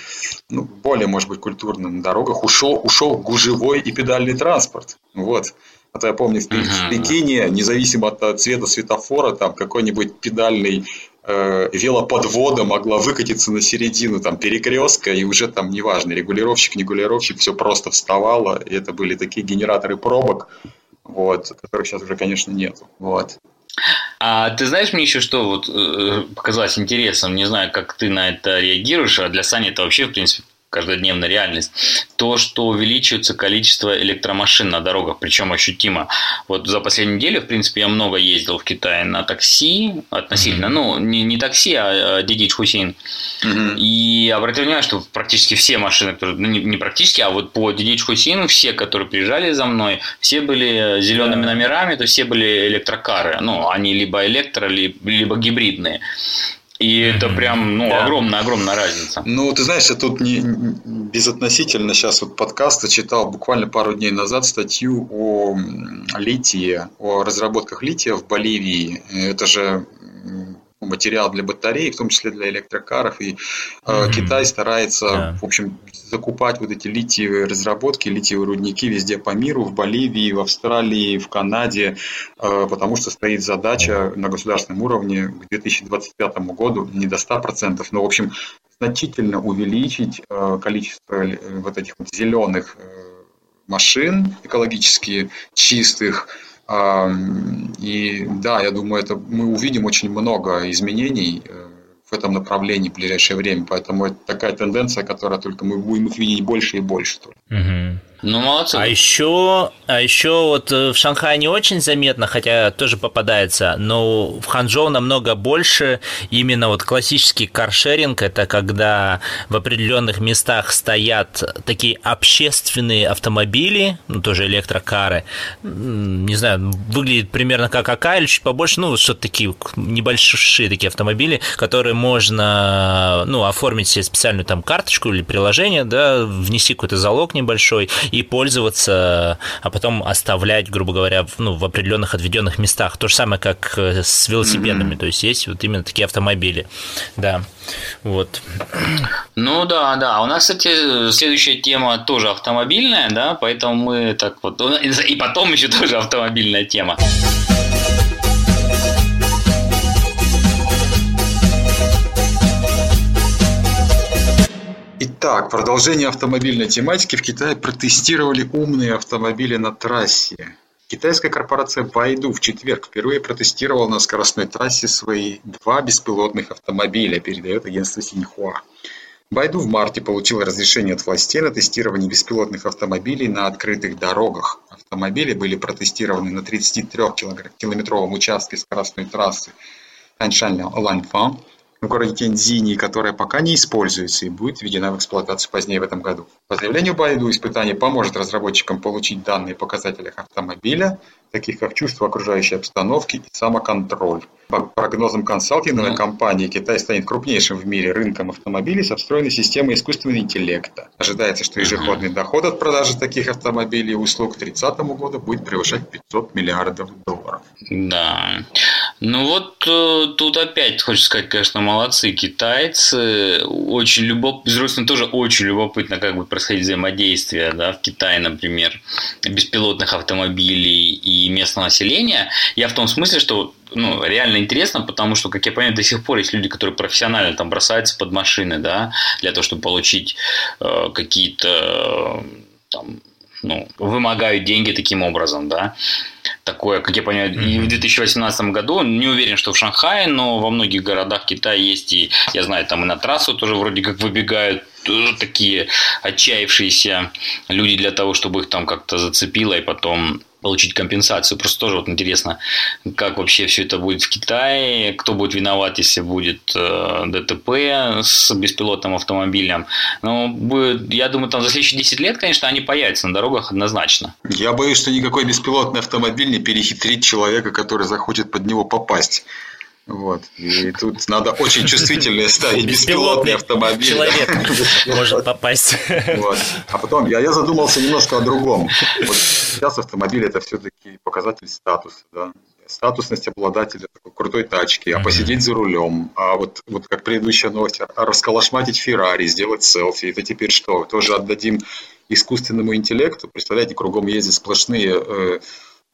ну, более, может быть, культурно на дорогах ушел, ушел гужевой и педальный транспорт. Вот. А то я помню, в, в. Пекине, независимо от цвета светофора, там какой-нибудь педальный э, велоподвода могла выкатиться на середину там перекрестка, и уже там неважно, регулировщик, не регулировщик, все просто вставало, и это были такие генераторы пробок, вот, которых сейчас уже, конечно, нету. Вот. А ты знаешь мне еще что вот э, показалось интересным, не знаю, как ты на это реагируешь, а для Сани это вообще, в принципе, каждодневная реальность, то, что увеличивается количество электромашин на дорогах, причем ощутимо. Вот за последнюю неделю, в принципе, я много ездил в Китае на такси, относительно, ну, не, не такси, а Дидич Хусейн. И обратил внимание, что практически все машины, которые, ну не, не практически, а вот по Дидич Хусейну все, которые приезжали за мной, все были зелеными номерами, то все были электрокары. Ну, они либо электро, ли- либо гибридные. И это прям, ну, Да. огромная-огромная разница. Ну, ты знаешь, я тут не, безотносительно сейчас вот подкаста читал буквально пару дней назад статью о литии, о разработках лития в Боливии. Это же материал для батарей, в том числе для электрокаров. И Мгм. Китай старается, Да. в общем, закупать вот эти литиевые разработки, литиевые рудники везде по миру, в Боливии, в Австралии, в Канаде, э, потому что стоит задача на государственном уровне к 2025 году не до 100%, но, в общем, значительно увеличить э, количество вот этих вот зеленых машин экологически чистых. И да, я думаю, это мы увидим очень много изменений э, в этом направлении в ближайшее время. Поэтому это такая тенденция, которая только мы будем их видеть больше и больше. только. Ну, молодцы. А еще, а еще вот э, в Шанхае не очень заметно, хотя тоже попадается, но в Ханчжоу намного больше именно вот классический каршеринг, это когда в определенных местах стоят такие общественные автомобили, ну тоже электрокары, не знаю, выглядит примерно как АК или чуть побольше, ну что-то такие небольшие такие автомобили, которые можно, ну, оформить себе специальную там карточку или приложение, да, внести какой-то залог небольшой и пользоваться, а потом оставлять, грубо говоря, в, ну, в определенных отведенных местах. То же самое, как э, с велосипедами, то есть есть вот именно такие автомобили, да, вот. Ну да, да. У нас, кстати, следующая тема тоже автомобильная, да, поэтому мы так вот... И потом еще тоже автомобильная тема. Итак, продолжение автомобильной тематики. В Китае протестировали умные автомобили на трассе. Китайская корпорация Baidu в четверг впервые протестировала на скоростной трассе свои два беспилотных автомобиля, передает агентство Синьхуа. Baidu в марте получил разрешение от властей на тестирование беспилотных автомобилей на открытых дорогах. Автомобили были протестированы на 33-километровом участке скоростной трассы Таншань-Ланьфан в городе Тяньцзине, которая пока не используется и будет введена в эксплуатацию позднее в этом году. По заявлению Baidu, испытание поможет разработчикам получить данные о показателях автомобиля, таких как чувство окружающей обстановки и самоконтроль. По прогнозам консалтинговой компании, Китай станет крупнейшим в мире рынком автомобилей со встроенной системой искусственного интеллекта. Ожидается, что ежегодный доход от продажи таких автомобилей и услуг к 30 году будет превышать 500 миллиардов долларов. Да. Ну вот э, тут опять хочется сказать, конечно, молодцы китайцы. Очень любопытно, взрослым тоже очень любопытно, как будет происходить взаимодействие да, в Китае, например, беспилотных автомобилей и местного населения. Я в том смысле, что ну, реально интересно, потому что, как я понимаю, до сих пор есть люди, которые профессионально там бросаются под машины, да, для того, чтобы получить э, какие-то э, там ну, вымогают деньги таким образом, да. Такое, как я понимаю, и в 2018 году, не уверен, что в Шанхае, но во многих городах Китая есть, и я знаю, там и на трассу тоже вроде как выбегают такие отчаявшиеся люди для того, чтобы их там как-то зацепило и потом получить компенсацию. Просто тоже вот интересно, как вообще все это будет в Китае, кто будет виноват, если будет э, ДТП с беспилотным автомобилем. Ну, будет, я думаю, там за следующие 10 лет, конечно, они появятся на дорогах однозначно. Я боюсь, что никакой беспилотный автомобиль не перехитрит человека, который захочет под него попасть. Вот. И тут надо очень чувствительные ставить беспилотный автомобиль. Человек может попасть. Вот. А потом я, я задумался немножко о другом. Вот сейчас автомобиль это все-таки показатель статуса, да? статусность обладателя такой крутой тачки, а посидеть за рулем, а вот, вот как предыдущая новость, а расколошматить Феррари, сделать селфи, это теперь что? Тоже отдадим искусственному интеллекту? Представляете, кругом ездят сплошные э,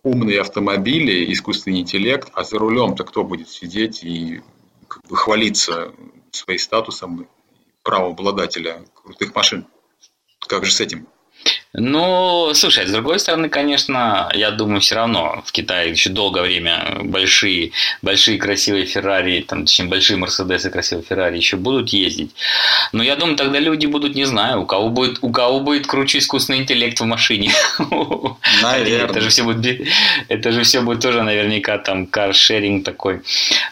умные автомобили, искусственный интеллект, а за рулем-то кто будет сидеть и как бы хвалиться своим статусом правом обладателя крутых машин? Как же с этим? Ну, слушай, с другой стороны, конечно, я думаю, все равно в Китае еще долгое время большие, большие красивые Феррари, там, точнее, большие Мерседесы, красивые Феррари еще будут ездить. Но я думаю, тогда люди будут, не знаю, у кого будет, у кого будет круче искусственный интеллект в машине. Наверное. Это же все будет, это же все будет тоже наверняка там каршеринг такой.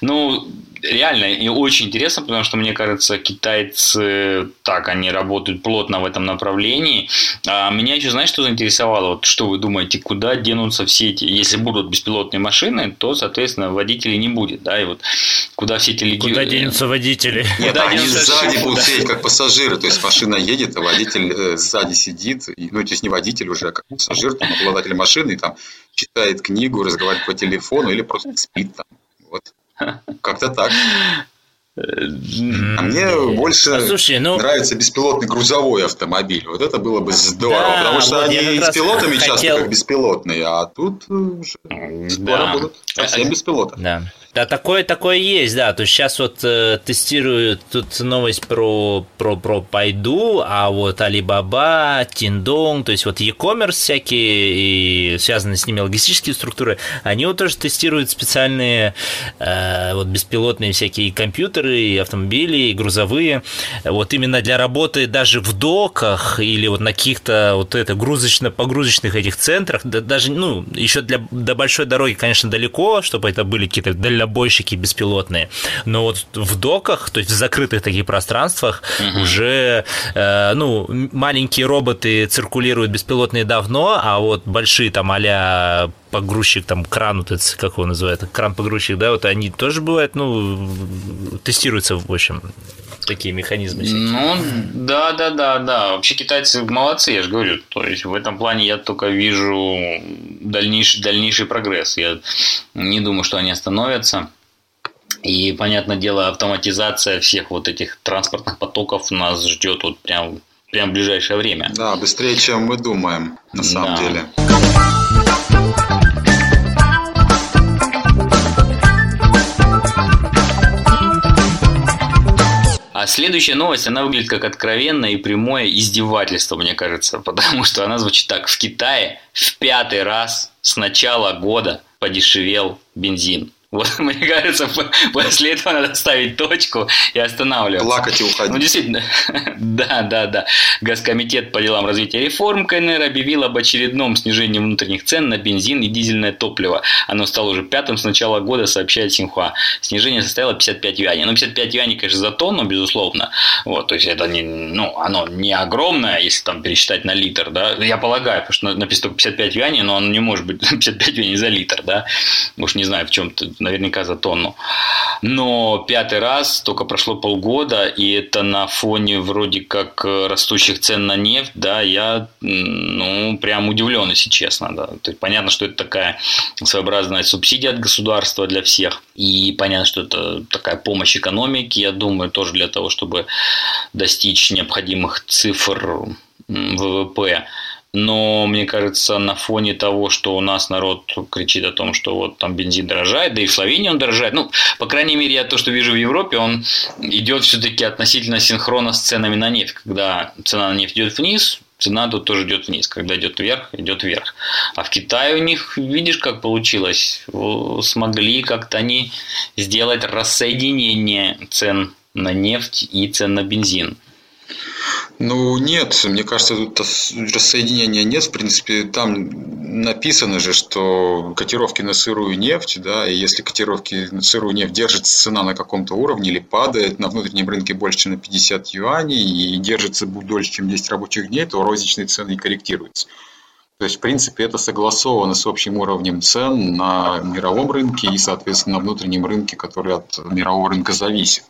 Ну, реально и очень интересно, потому что, мне кажется, китайцы так, они работают плотно в этом направлении. А меня еще, знаешь, что заинтересовало? Вот что вы думаете, куда денутся все эти... Если будут беспилотные машины, то, соответственно, водителей не будет, да, и вот куда все эти... Куда денутся водители? Куда они денутся сзади будут сидеть как пассажиры, то есть машина едет, а водитель э, сзади сидит, ну, то есть не водитель уже, а как пассажир, там, обладатель машины, и там читает книгу, разговаривает по телефону или просто спит там. Как-то так. А мне больше Послушай, ну- нравится беспилотный грузовой автомобиль. Вот это было бы здорово, Да, потому что вот они с пилотами часто хотел- как беспилотные, а тут уже скоро Да. будут совсем без пилота. Да. Да, такое, такое есть, да. То есть сейчас вот э, тестируют тут новость про, про, про Пайду, а вот Alibaba, Тиндонг, то есть вот e-commerce всякие и связанные с ними логистические структуры, они вот тоже тестируют специальные э, вот беспилотные всякие компьютеры, и автомобили, и грузовые, вот именно для работы даже в доках или вот на каких-то вот это грузочно-погрузочных этих центрах, да, даже, ну, еще для, до большой дороги, конечно, далеко, чтобы это были какие-то дальнобойщики беспилотные, но вот в доках, то есть в закрытых таких пространствах уже, э, ну, маленькие роботы циркулируют беспилотные давно, а вот большие там а погрузчик, там, кран, вот этот, как его называют, кран-погрузчик, да, вот они тоже бывают, ну, тестируются, в общем, такие механизмы всякие. Ну, да, да, да, да. Вообще китайцы молодцы, я же говорю. То есть в этом плане я только вижу дальнейший, дальнейший прогресс. Я не думаю, что они остановятся. И, понятное дело, автоматизация всех вот этих транспортных потоков нас ждет вот прям, прям в ближайшее время. Да, быстрее, чем мы думаем, на самом Да. деле. Следующая новость, она выглядит как откровенное и прямое издевательство, мне кажется, потому что она звучит так. В Китае в пятый раз с начала года подешевел бензин. Вот, мне кажется, по- после этого надо ставить точку и останавливаться. Плакать и уходить. Ну, действительно, да, да, да. Госкомитет по делам развития реформ КНР объявил об очередном снижении внутренних цен на бензин и дизельное топливо. Оно стало уже пятым с начала года, сообщает Синхуа. Снижение составило 55 юаней. Ну, 55 юаней, конечно, за тонну, безусловно. Вот, то есть это не, ну, оно не огромное, если там пересчитать на литр, да. Я полагаю, потому что написано только 55 юаней, но оно не может быть 55 юаней за литр, да. Уж не знаю, в чем-то, наверняка за тонну. Но пятый раз, только прошло полгода, и это на фоне вроде как э, растущих цен на нефть, да, я, ну, прям удивлен, если честно, да. То есть понятно, что это такая своеобразная субсидия от государства для всех, и понятно, что это такая помощь экономике, я думаю, тоже для того, чтобы достичь необходимых цифр ВВП. Но мне кажется, на фоне того, что у нас народ кричит о том, что вот там бензин дорожает, да и в Словении он дорожает. Ну, по крайней мере, я то, что вижу в Европе, он идет все-таки относительно синхронно с ценами на нефть. Когда цена на нефть идет вниз, цена тут тоже идет вниз. Когда идет вверх, идет вверх. А в Китае у них, видишь, как получилось, смогли как-то они сделать рассоединение цен на нефть и цен на бензин. Ну, нет, мне кажется, тут рассоединения нет. В принципе, там написано же, что котировки на сырую нефть, да, и если котировки на сырую нефть держится цена на каком-то уровне или падает на внутреннем рынке больше, чем на 50 юаней и держится дольше, чем 10 рабочих дней, то розничные цены корректируются. То есть, в принципе, это согласовано с общим уровнем цен на мировом рынке и, соответственно, на внутреннем рынке, который от мирового рынка зависит.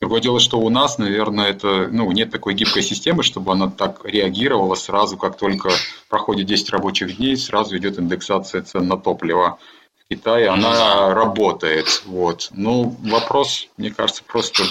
Другое дело, что у нас, наверное, это, ну, нет такой гибкой системы, чтобы она так реагировала сразу, как только проходит 10 рабочих дней, сразу идет индексация цен на топливо. В Китае она работает. Вот. Ну, вопрос, мне кажется, просто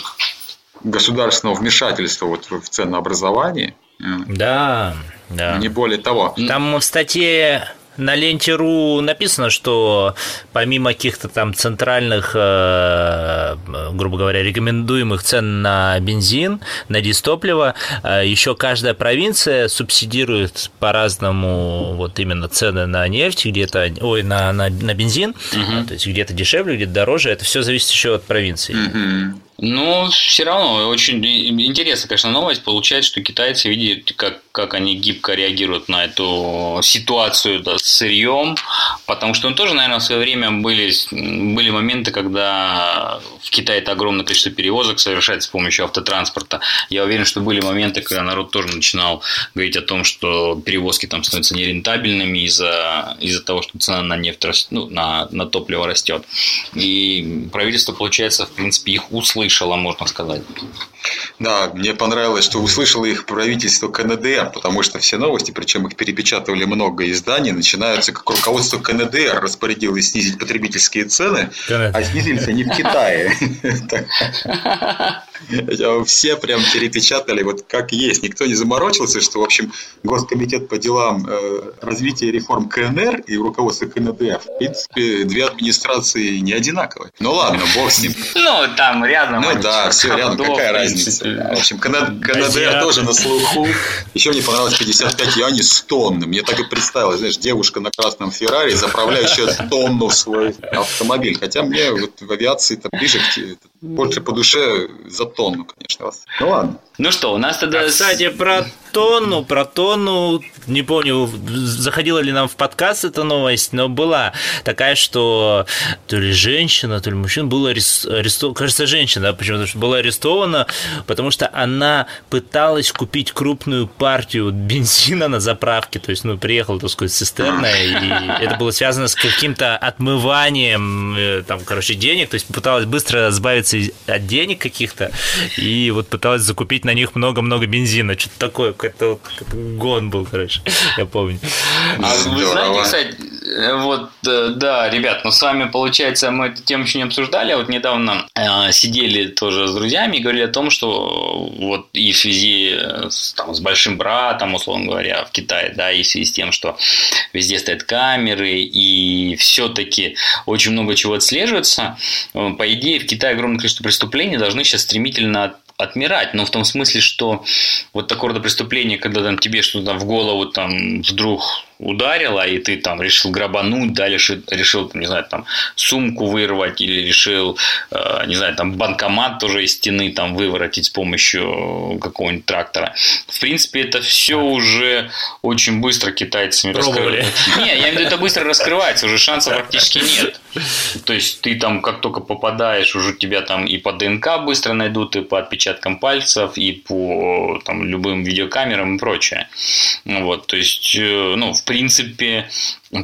государственного вмешательства вот в ценообразование – да, да. Не более того. Там в статье на ленте.ру написано, что помимо каких-то там центральных, э, грубо говоря, рекомендуемых цен на бензин, на дистопливо, э, еще каждая провинция субсидирует по-разному вот именно цены на нефть, где-то, ой, на, на, на бензин, угу. то есть где-то дешевле, где-то дороже, это все зависит еще от провинции. Угу. Но все равно очень интересная, конечно, новость. Получается, что китайцы видят, как, как они гибко реагируют на эту ситуацию да, с сырьем, потому что ну, тоже, наверное, в свое время были, были моменты, когда в Китае это огромное количество перевозок совершается с помощью автотранспорта. Я уверен, что были моменты, когда народ тоже начинал говорить о том, что перевозки там становятся нерентабельными из-за из того, что цена на нефть, ну, на, на топливо растет. И правительство, получается, в принципе, их услышало услышала, можно сказать. Да, мне понравилось, что услышало их правительство КНДР, потому что все новости, причем их перепечатывали много изданий, начинаются как руководство КНДР распорядилось снизить потребительские цены, а снизились они в Китае. Все прям перепечатали вот как есть. Никто не заморочился, что, в общем, Госкомитет по делам э, развития реформ КНР и руководство КНДР, в принципе, две администрации не одинаковые. Ну ладно, бог с ним. Ну, там рядом. Ну да, все рядом, какая разница. В общем, КНДР тоже на слуху. Еще мне понравилось 55 юаней с тонны. Мне так и представилось, знаешь, девушка на красном Феррари, заправляющая тонну в свой автомобиль. Хотя мне вот в авиации это ближе к больше по душе за тонну, конечно. Ну ладно. Ну что, у нас тогда... А, кстати, про тонну, про тонну, не помню, заходила ли нам в подкаст эта новость, но была такая, что то ли женщина, то ли мужчина была арестована, кажется, женщина, почему-то что была арестована, потому что она пыталась купить крупную партию бензина на заправке, то есть, ну, приехала, так сказать, цистерна, и это было связано с каким-то отмыванием, э, там, короче, денег, то есть пыталась быстро избавиться от денег каких-то, и вот пыталась закупить на них много-много бензина. Что-то такое, какой-то гон был, короче, я помню. А вы знаете, кстати, вот, э, да, ребят, ну с вами, получается, мы эту тему еще не обсуждали, а вот недавно э, сидели тоже с друзьями и говорили о том, что вот и в связи с, там, с большим братом, условно говоря, в Китае, да, и в связи с тем, что везде стоят камеры, и все-таки очень много чего отслеживается, э, по идее, в Китае огромное количество преступлений должны сейчас стремительно отмирать, но в том смысле, что вот такое рода преступление, когда там тебе что-то в голову там вдруг ударило, и ты там решил грабануть, да, решил, решил не знаю, там сумку вырвать или решил, э, не знаю, там банкомат тоже из стены там выворотить с помощью какого-нибудь трактора. В принципе, это все уже очень быстро китайцами раскрывается. Не, я имею в виду, это быстро раскрывается, уже шансов практически нет. То есть ты там как только попадаешь, уже тебя там и по ДНК быстро найдут, и по отпечаткам пальцев, и по там любым видеокамерам и прочее. Вот, то есть, э, ну, в принципе,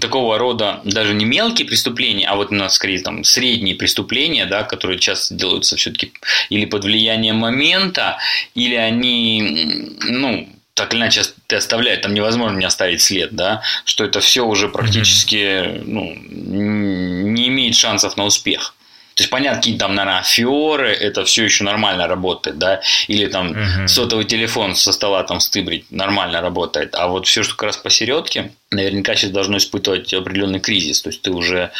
такого рода даже не мелкие преступления, а вот у нас скорее там средние преступления, да, которые часто делаются все-таки или под влиянием момента, или они, ну, так или иначе ты оставляешь, там невозможно не оставить след, да, что это все уже практически ну, не имеет шансов на успех. То есть, понятно, какие там, наверное, аферы, это все еще нормально работает, да, или там угу. сотовый телефон со стола там стыбрить нормально работает, а вот все, что как раз посередке, наверняка сейчас должно испытывать определенный кризис, то есть ты уже,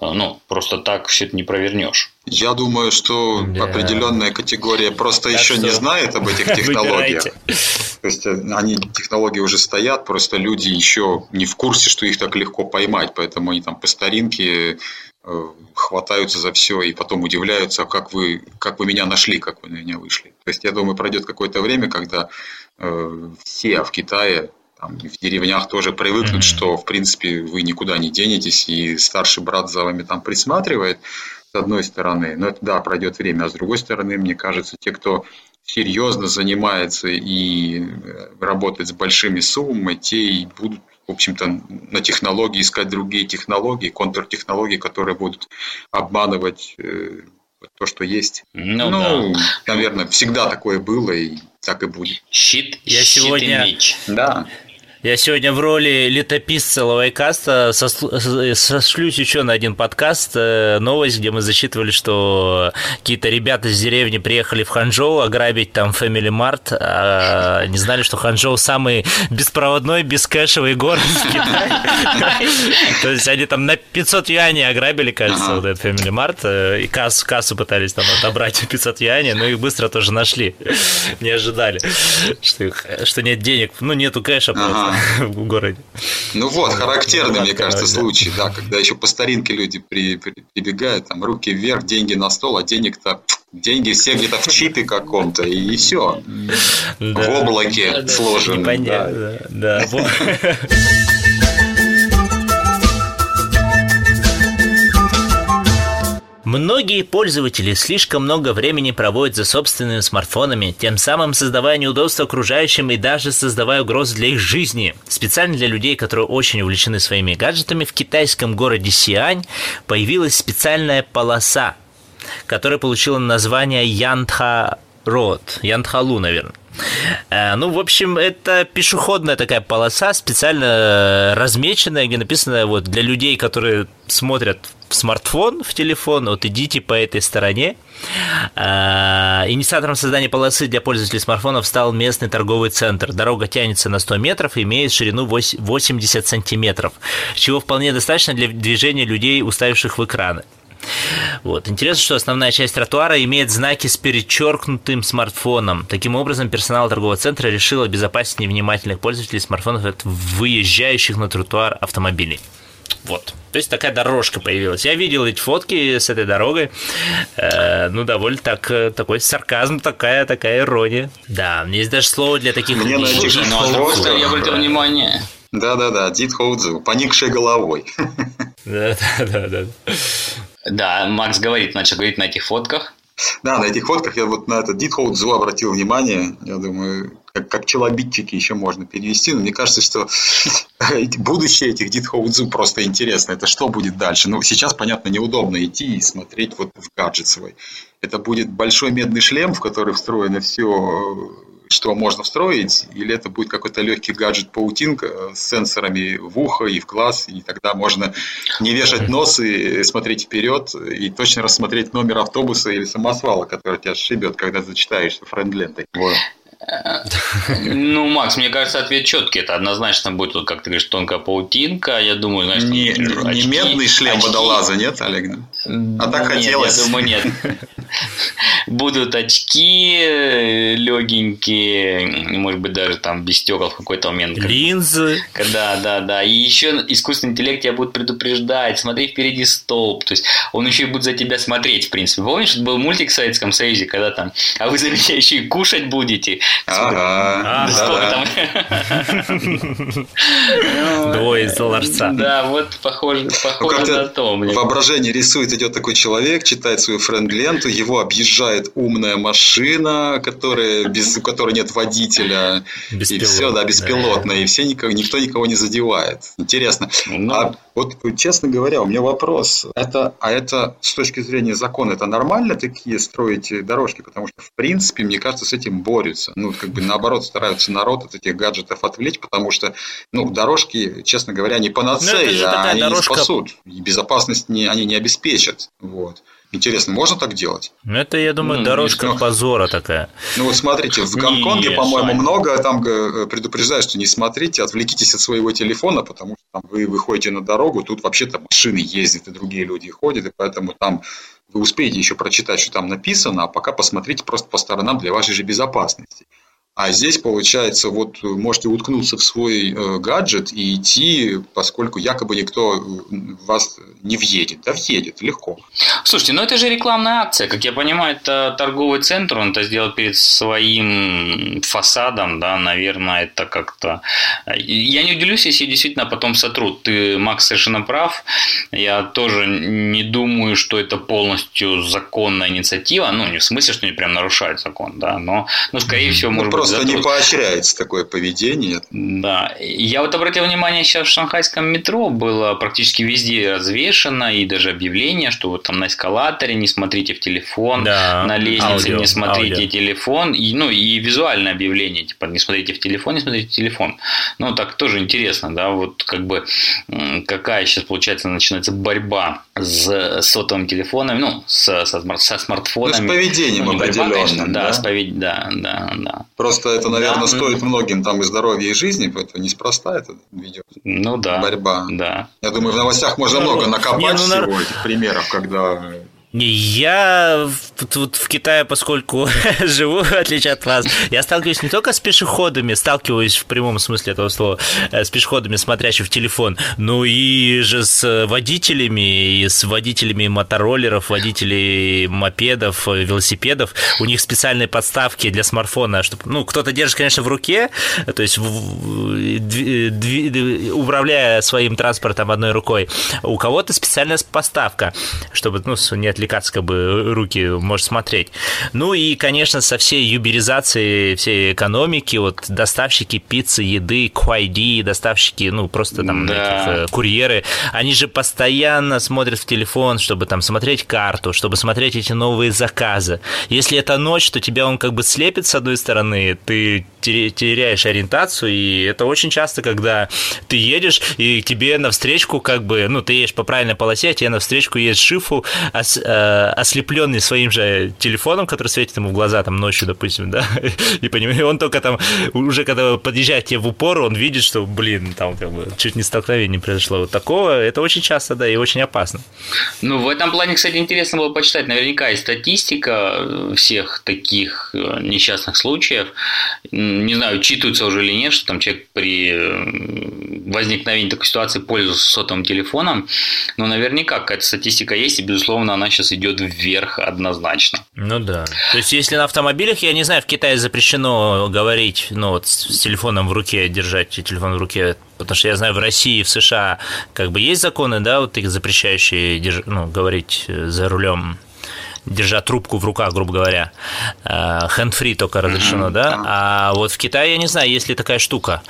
э, ну, просто так все это не провернешь. Я думаю, что да. определенная категория просто так еще что... не знает об этих технологиях. То есть э, они, технологии уже стоят, просто люди еще не в курсе, что их так легко поймать, поэтому они там по старинке хватаются за все и потом удивляются, как вы, как вы меня нашли, как вы на меня вышли. То есть я думаю, пройдет какое-то время, когда э, все в Китае там, в деревнях тоже привыкнут, mm-hmm. что в принципе вы никуда не денетесь, и старший брат за вами там присматривает, с одной стороны. Но это да, пройдет время. А с другой стороны, мне кажется, те, кто серьезно занимается и э, работает с большими суммами, те и будут, в общем-то, на технологии искать другие технологии, контртехнологии, которые будут обманывать э, то, что есть. Ну, ну да. наверное, всегда такое было и так и будет. Щит, я щит сегодня... и меч. Да. Я сегодня в роли летописца Лавайкаста сошлюсь еще на один подкаст, э, новость, где мы зачитывали, что какие-то ребята из деревни приехали в Ханчжоу ограбить там Family Mart, а не знали, что Ханчжоу самый беспроводной, бескэшевый город в Китае. То есть они там на 500 юаней ограбили, кажется, вот этот Family Mart, э, и кассу, пытались там отобрать 500 юаней, но их быстро тоже нашли. Не ожидали, что нет денег, ну нету кэша просто. в городе. Ну вот, характерный, мне кажется, случай, да, когда еще по старинке люди при, при, прибегают, там, руки вверх, деньги на стол, а денег-то деньги все где-то в чипе каком-то, и все. Да. В облаке да, сложены. Непонятно, да. да. Многие пользователи слишком много времени проводят за собственными смартфонами, тем самым создавая неудобства окружающим и даже создавая угрозы для их жизни. Специально для людей, которые очень увлечены своими гаджетами, в китайском городе Сиань появилась специальная полоса, которая получила название Янтха Род, Янтхалу, наверное. Э, ну, в общем, это пешеходная такая полоса, специально размеченная, где написано вот для людей, которые смотрят в смартфон, в телефон, вот идите по этой стороне. Э, инициатором создания полосы для пользователей смартфонов стал местный торговый центр. Дорога тянется на 100 метров и имеет ширину 80 сантиметров, чего вполне достаточно для движения людей, уставивших в экраны. Вот. Интересно, что основная часть тротуара имеет знаки с перечеркнутым смартфоном. Таким образом, персонал торгового центра решил обезопасить невнимательных пользователей смартфонов от выезжающих на тротуар автомобилей. Вот. То есть такая дорожка появилась. Я видел эти фотки с этой дорогой. Э, ну, довольно так, э, такой сарказм, такая, такая ирония. Да, есть даже слово для таких... Мне на этих фото я обратил внимание. Да-да-да, Дид Хоудзу, поникшей головой. Да-да-да. Да, Макс говорит, начал говорить на этих фотках. Да, на этих фотках я вот на этот Дитхоут Зу обратил внимание. Я думаю, как, как челобитчики еще можно перевести. Но мне кажется, что будущее этих Дитхоут Зу просто интересно. Это что будет дальше? Ну, сейчас, понятно, неудобно идти и смотреть вот в гаджет свой. Это будет большой медный шлем, в который встроено все что можно встроить, или это будет какой-то легкий гаджет-паутинка с сенсорами в ухо и в глаз, и тогда можно не вешать нос и смотреть вперед, и точно рассмотреть номер автобуса или самосвала, который тебя сшибет, когда зачитаешь френд-лентой. Вот. Ну, Макс, мне кажется, ответ четкий. Это однозначно будет, вот, как ты говоришь, тонкая паутинка. Я думаю, знаешь, не, очки, не медный шлем очки. водолаза, нет, Олег? А так нет, хотелось. Я думаю, нет. Будут очки легенькие, может быть, даже там без стекол в какой-то момент. Линзы. Да, да, да. И еще искусственный интеллект тебя будет предупреждать, смотри впереди столб. То есть он еще и будет за тебя смотреть, в принципе. Помнишь, был мультик в Советском Союзе, когда там, а вы за меня еще и кушать будете. Ага. Сколько там? Двое из ларца. Да, вот похоже, похоже ну, на то. Воображение рисует, идет такой человек, читает свою френд-ленту, его объезжает умная машина, которая, без, у которой нет водителя. И все, да, беспилотная. И все, никого, никто никого не задевает. Интересно. Ну, а вот, честно говоря, у меня вопрос. Это, а это с точки зрения закона, это нормально такие строить дорожки? Потому что, в принципе, мне кажется, с этим борются. Ну, как бы наоборот стараются народ от этих гаджетов отвлечь, потому что, ну, дорожки, честно говоря, не панацея, ну, а они дорожка... не спасут. И безопасность не, они не обеспечат. Вот. Интересно, можно так делать? Ну, это, я думаю, ну, дорожка ну, позора такая. Ну, вот смотрите, в Гонконге, по-моему, много там э, предупреждают, что не смотрите, отвлекитесь от своего телефона, потому что там, вы выходите на дорогу, тут вообще-то машины ездят, и другие люди ходят, и поэтому там вы успеете еще прочитать, что там написано, а пока посмотрите просто по сторонам для вашей же безопасности. А здесь, получается, вот можете уткнуться в свой э, гаджет и идти, поскольку якобы никто в вас не въедет. Да въедет, легко. Слушайте, ну это же рекламная акция. Как я понимаю, это торговый центр, он это сделал перед своим фасадом, да, наверное, это как-то... Я не удивлюсь, если действительно потом сотрут. Ты, Макс, совершенно прав. Я тоже не думаю, что это полностью законная инициатива. Ну, не в смысле, что они прям нарушают закон, да, но, ну, скорее всего, может быть, просто не поощряется такое поведение. Да. Я вот обратил внимание, сейчас в шанхайском метро было практически везде развешено и даже объявление, что вот там на эскалаторе не смотрите в телефон, Да, на лестнице аудио, не смотрите аудио. телефон, и, ну и визуальное объявление, типа не смотрите в телефон, не смотрите в телефон. Ну так тоже интересно, да, вот как бы какая сейчас получается начинается борьба с сотовым телефоном, ну с, со, со смартфонами. Ну, с поведением Ну, борьба, конечно, да, да? с повед- да, да, да. Просто это, наверное, Да. стоит многим там и здоровья, и жизни, поэтому неспроста это ведет. Ну да. Борьба. Да. Я думаю, в новостях можно Ну, много не, накопать ну, нар- всего этих примеров, когда Не, Я в- тут в Китае, поскольку живу, в отличие от вас, я сталкиваюсь не только с пешеходами, сталкиваюсь в прямом смысле этого слова, э, с пешеходами, смотрящими в телефон, но и же с водителями, и с водителями мотороллеров, водителей мопедов, э, велосипедов. У них специальные подставки для смартфона, чтобы, ну, кто-то держит, конечно, в руке, то есть в- дви- дви- управляя своим транспортом одной рукой. У кого-то специальная подставка, чтобы, ну, с- не отвлекаться, как бы, руки может смотреть. Ну и, конечно, со всей юберизацией всей экономики, вот доставщики пиццы, еды, QID, доставщики, ну, просто там Да. этих, э, курьеры, они же постоянно смотрят в телефон, чтобы там смотреть карту, чтобы смотреть эти новые заказы. Если это ночь, то тебя он как бы слепит с одной стороны, ты теряешь ориентацию, и это очень часто, когда ты едешь, и тебе навстречку как бы, ну, ты едешь по правильной полосе, а тебе навстречку едет шифу, ос- э, ослепленный своим же телефоном, который светит ему в глаза там ночью, допустим, да, и понимаешь, он только там, уже когда подъезжает тебе в упор, он видит, что, блин, там как бы чуть не столкновение произошло. Вот такого, это очень часто, да, и очень опасно. Ну, в этом плане, кстати, интересно было почитать. Наверняка и статистика э, всех таких э, несчастных случаев. Не знаю, учитывается уже или нет, что там человек при возникновении такой ситуации пользуется сотовым телефоном. Но наверняка какая-то статистика есть, и, безусловно, она сейчас идет вверх однозначно. Ну да. То есть, если на автомобилях, я не знаю, в Китае запрещено говорить, ну вот с телефоном в руке, держать телефон в руке, потому что я знаю, в России, в США, как бы есть законы, да, вот их запрещающие держ- ну, говорить э, за рулем держа трубку в руках, грубо говоря. Хэндфри только разрешено, да? А вот в Китае, я не знаю, есть ли такая штука.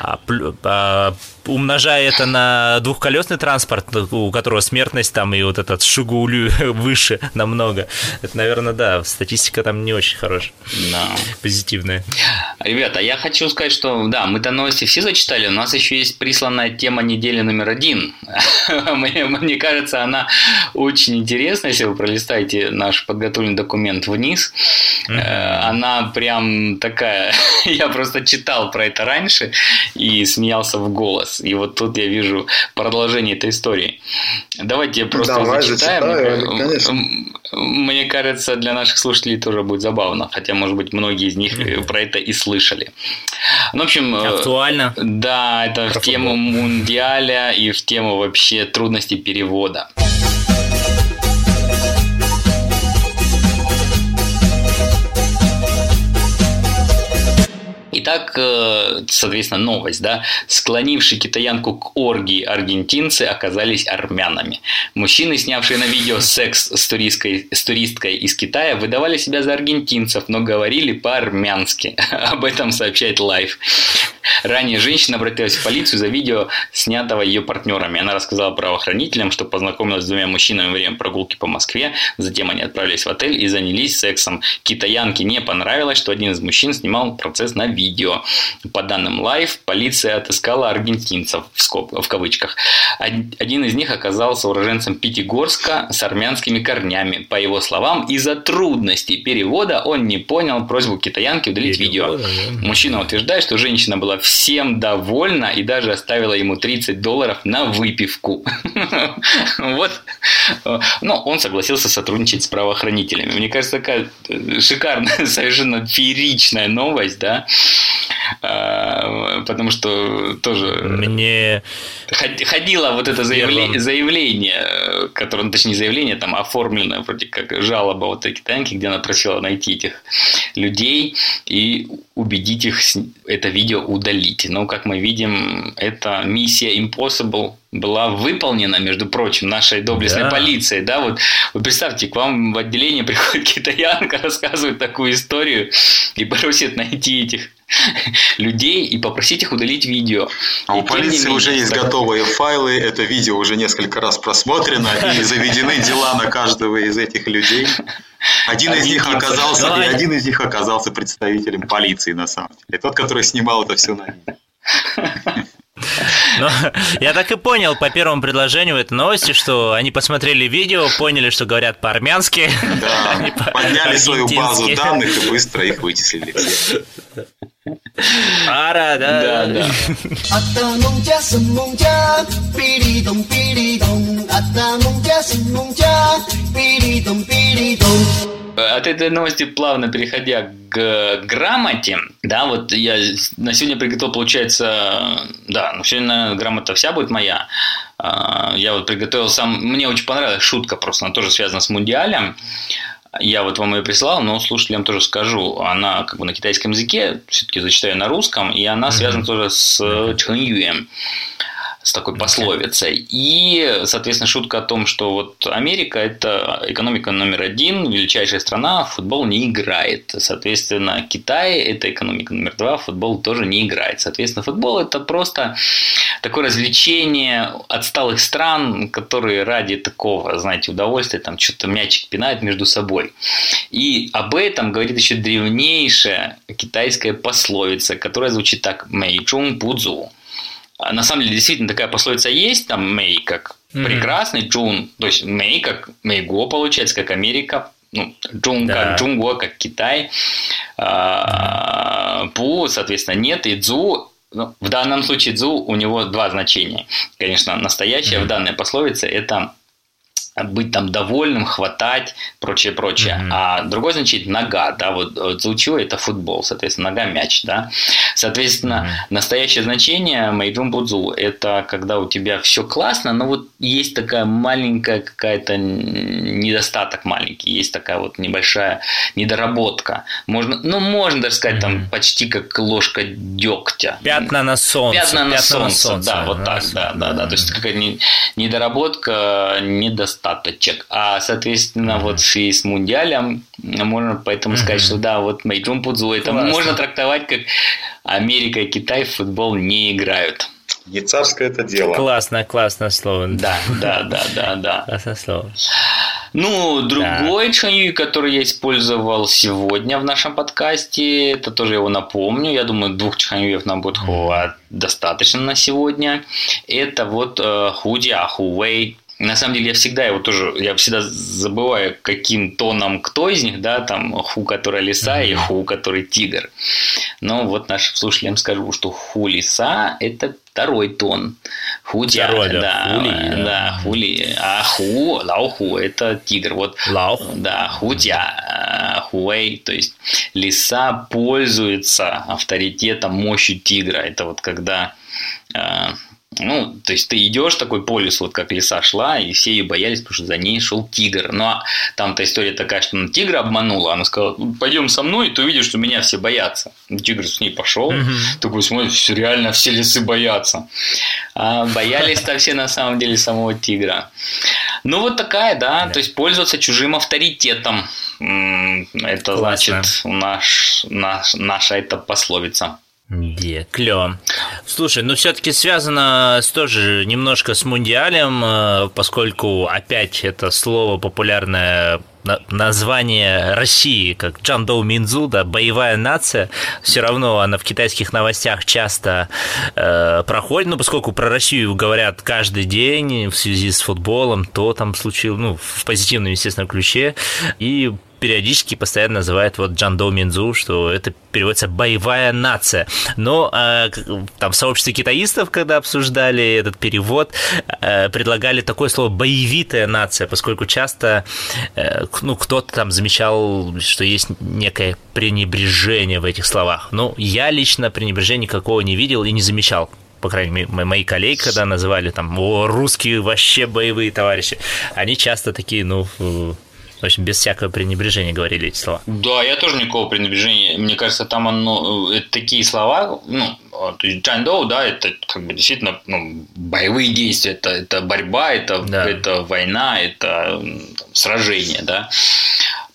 А, а, умножая это на двухколесный транспорт, у которого смертность там и вот этот шугулю выше намного, это, наверное, да, статистика там не очень хорошая, Да. позитивная. Ребята, я хочу сказать, что да, мы-то новости все зачитали, у нас еще есть присланная тема недели номер один. Мне, мне кажется, она очень интересна, если вы пролистаете наш подготовленный документ вниз. Э, Она прям такая... Я просто читал про это раньше и смеялся в голос. И вот тут я вижу продолжение этой истории. Давайте я просто Давай, зачитаю. зачитай, Мне- конечно. Мне кажется, для наших слушателей тоже будет забавно, хотя, может быть, многие из них э, про это и слышали. Ну, в общем, э, Актуально. да, это в Про тему футбол. мундиаля и в тему вообще трудностей перевода. Итак, э, соответственно, новость, да. Склонившие китаянку к оргии аргентинцы оказались армянами. Мужчины, снявшие на видео секс с туристкой, с туристкой из Китая, выдавали себя за аргентинцев, но говорили по-армянски. Об этом сообщает Life. Ранее женщина обратилась в полицию за видео, снятого ее партнерами. Она рассказала правоохранителям, что познакомилась с двумя мужчинами во время прогулки по Москве. Затем они отправились в отель и занялись сексом. Китаянке не понравилось, что один из мужчин снимал процесс на видео. По данным Life, полиция отыскала аргентинцев в, скоб- в кавычках. Од- Один из них оказался уроженцем Пятигорска с армянскими корнями. По его словам, из-за трудностей перевода он не понял просьбу китаянки удалить видео. Перевода, да. Мужчина утверждает, что женщина была была всем довольна и даже оставила ему 30 долларов на выпивку. Вот. Ну, он согласился сотрудничать с правоохранителями. Мне кажется, такая шикарная, совершенно фееричная новость, да, а, потому что тоже... Мне... Ходило вот это заявление, заявление которое, ну, точнее, заявление там оформлено вроде как жалоба вот этой китаянки, где она просила найти этих людей и убедить их это видео удалить. Но, как мы видим, эта миссия Impossible была выполнена, между прочим, нашей доблестной да. полицией. Да? Вот, вы представьте, к вам в отделение приходит китаянка, рассказывает такую историю и просит найти этих людей и попросить их удалить видео. А и у полиции менее, уже есть так... готовые файлы, это видео уже несколько раз просмотрено и заведены дела на каждого из этих людей. Один из них оказался, и один из них оказался представителем полиции на самом деле. Тот, который снимал это все на видео. Но я так и понял по первому предложению в этой новости, что они посмотрели видео, поняли, что говорят по-армянски. Да, подняли свою базу данных и быстро их вычислили. Ара, да, да, да. От этой новости плавно переходя к грамоте, да, вот я на сегодня приготовил, получается, да, ну сегодня, наверное, грамота вся будет моя. А, я вот приготовил сам, мне очень понравилась шутка просто, она тоже связана с мундиалем. Я вот вам ее прислал, но слушателям тоже скажу. Она как бы на китайском языке, все-таки зачитаю на русском, и она связана тоже с Чэньюем с такой пословицей. И, соответственно, шутка о том, что вот Америка – это экономика номер один, величайшая страна, футбол не играет. Соответственно, Китай – это экономика номер два, футбол тоже не играет. Соответственно, футбол – это просто такое развлечение отсталых стран, которые ради такого, знаете, удовольствия там что-то мячик пинают между собой. И об этом говорит еще древнейшая китайская пословица, которая звучит так «Мэй чун пудзу». А на самом деле действительно такая пословица есть, там Мэй как mm-hmm. прекрасный, Джун, то есть Мэй как Мэйго получается, как Америка, ну, Джун да. как Джунго, как Китай, а, Пу, соответственно, нет, и Дзу ну, в данном случае дзу у него два значения. Конечно, настоящая mm-hmm. в данной пословице это быть там довольным, хватать, прочее, прочее. Mm-hmm. А другой значит нога, да, вот Цзучо это футбол, соответственно, нога мяч, да. Соответственно, mm-hmm. настоящее значение Мэйджун Будзу это когда у тебя все классно, но вот есть такая маленькая какая-то недостаток маленький, есть такая вот небольшая недоработка. Можно, ну, можно даже сказать, mm-hmm. там почти как ложка дегтя. Пятна на солнце. Пятна на, Пятна солнце, на солнце, да, вот так, да, да, да. То есть какая-то недоработка, недостаток остаточек. А, соответственно, mm-hmm. вот и с Мундиалем можно поэтому mm-hmm. сказать, что да, вот Мэйджун Пудзу, это Классно. можно трактовать как Америка и Китай в футбол не играют. Не царское это дело. Классно, классное слово. Да, да, да, да, да. Классное слово. Ну, другой да. Чанью, который я использовал сегодня в нашем подкасте, это тоже его напомню. Я думаю, двух чханьюев нам будет mm. достаточно на сегодня. Это вот э, Худя Хуэй на самом деле я всегда его тоже, я всегда забываю, каким тоном кто из них, да, там ху, который лиса, mm-hmm. и ху, который тигр. Но вот нашим слушателям скажу, что ху лиса – это второй тон. Худя, второй, да, да, хули, да, хули. А ху, лао ху – это тигр. Вот, лао. Да, худя, хуэй, то есть лиса пользуется авторитетом, мощью тигра. Это вот когда а, ну, то есть ты идешь такой по лесу, вот как лиса шла, и все ее боялись, потому что за ней шел тигр. Ну, а там-то история такая, что она тигра обманула, она сказала, пойдем со мной, и ты увидишь, что меня все боятся. Ну, тигр с ней пошел, угу. такой смотрит, все, реально все лисы боятся. А боялись-то все на самом деле самого тигра. Ну, вот такая, да, да. то есть пользоваться чужим авторитетом. Это Классно. значит наш, наш, наша эта пословица. Где? Клево. Слушай, ну все-таки связано с, тоже немножко с мундиалем, э, поскольку опять это слово популярное название России, как Джандоу Минзу, да, боевая нация, все равно она в китайских новостях часто э, проходит, ну, поскольку про Россию говорят каждый день в связи с футболом, то там случилось, ну, в позитивном, естественно, ключе, и периодически постоянно называют вот Джандо Минзу, что это переводится «боевая нация». Но э, там в сообществе китаистов, когда обсуждали этот перевод, э, предлагали такое слово «боевитая нация», поскольку часто э, ну, кто-то там замечал, что есть некое пренебрежение в этих словах. Ну, я лично пренебрежения никакого не видел и не замечал по крайней мере, мои коллеги, когда называли там, о, русские вообще боевые товарищи, они часто такие, ну, в общем, без всякого пренебрежения говорили эти слова. Да, я тоже никакого пренебрежения. Мне кажется, там оно, это такие слова, ну, то есть Джандоу, да, это как бы действительно ну, боевые действия, это, это борьба, это, да. это война, это там, сражение, да.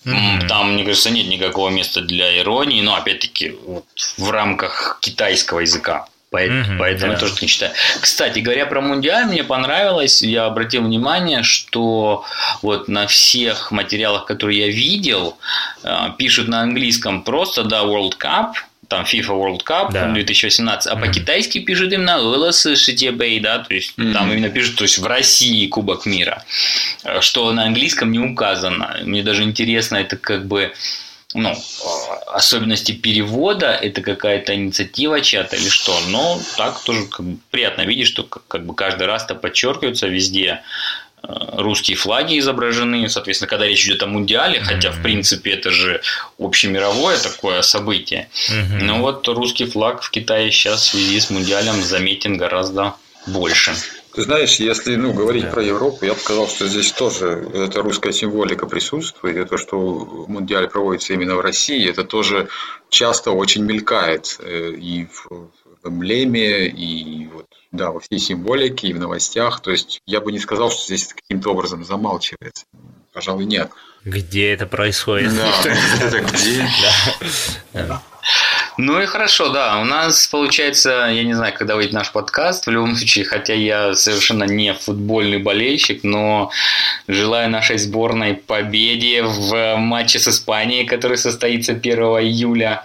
Mm-hmm. Там, мне кажется, нет никакого места для иронии, но опять-таки вот, в рамках китайского языка. Поэтому, mm-hmm, поэтому я тоже не читаю. Кстати, говоря про Мундиаль, мне понравилось, я обратил внимание, что вот на всех материалах, которые я видел, э, пишут на английском просто да, World Cup, там FIFA World Cup да. 2018, а mm-hmm. по-китайски пишут именно ЛС Шитебей, да, то есть mm-hmm. там именно пишут, то есть в России Кубок мира, э, что на английском не указано. Мне даже интересно, это как бы ну, особенности перевода, это какая-то инициатива чья-то или что. Но так тоже как бы, приятно видеть, что как бы каждый раз-то подчеркиваются везде э, русские флаги изображены, соответственно, когда речь идет о мундиале, mm-hmm. хотя в принципе это же общемировое такое событие. Mm-hmm. Но вот русский флаг в Китае сейчас в связи с мундиалем заметен гораздо больше. Ты знаешь, если ну, говорить да. про Европу, я бы сказал, что здесь тоже эта русская символика присутствует. И то, что Мундиаль проводится именно в России, это тоже часто очень мелькает э, и в эмблеме, и вот, да, во всей символике, и в новостях. То есть я бы не сказал, что здесь каким-то образом замалчивается. Пожалуй, нет. Где это происходит? Да, это где? Ну и хорошо, да. У нас получается, я не знаю, когда выйдет наш подкаст, в любом случае, хотя я совершенно не футбольный болельщик, но желаю нашей сборной победе в матче с Испанией, который состоится 1 июля.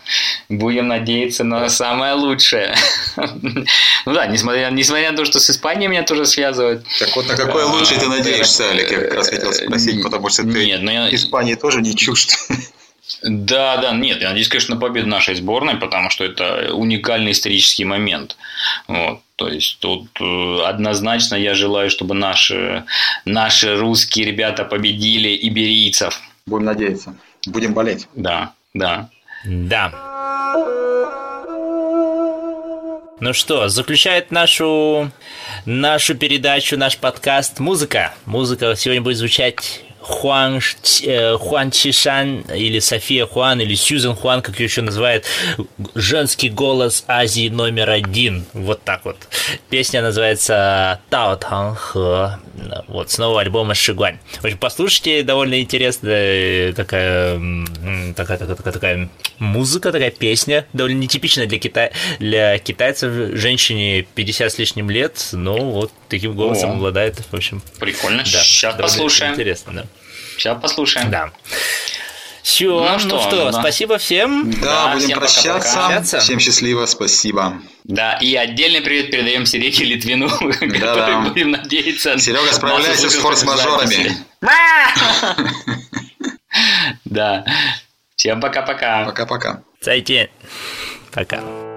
Будем надеяться на самое лучшее. Ну да, несмотря, несмотря на то, что с Испанией меня тоже связывают. Так вот, на какое лучшее ты надеешься, Алик? Я как раз хотел спросить, потому что ты Испании тоже не чужд. Да, да, нет, я надеюсь, конечно, на победу нашей сборной, потому что это уникальный исторический момент. Вот. То есть тут э, однозначно я желаю, чтобы наши, наши русские ребята победили иберийцев. Будем надеяться. Будем болеть. Да, да. Да. Ну что, заключает нашу, нашу передачу, наш подкаст музыка. Музыка сегодня будет звучать Хуан, э, Хуан Чишан или София Хуан или Сьюзен Хуан, как ее еще называют, женский голос Азии номер один. Вот так вот. Песня называется Тао Тан Хэ. Вот, снова альбома Шигуань. В общем, послушайте, довольно интересная такая, такая, такая, такая, такая музыка, такая песня, довольно нетипичная для, кита... для китайцев. Женщине 50 с лишним лет, но вот таким голосом О, обладает, в общем. Прикольно. Да, Сейчас послушаем. Интересно, да. Сейчас послушаем. Да. Все, ну, ну что, что да. спасибо всем. Да, да будем всем прощаться. Пока -пока. Всем счастливо, спасибо. Да, и отдельный привет передаем Сереге Литвину, да, который да. будем надеяться. Серега, справляйся с форс-мажорами. Да. Всем пока-пока. Пока-пока. Зайти. Пока. 经过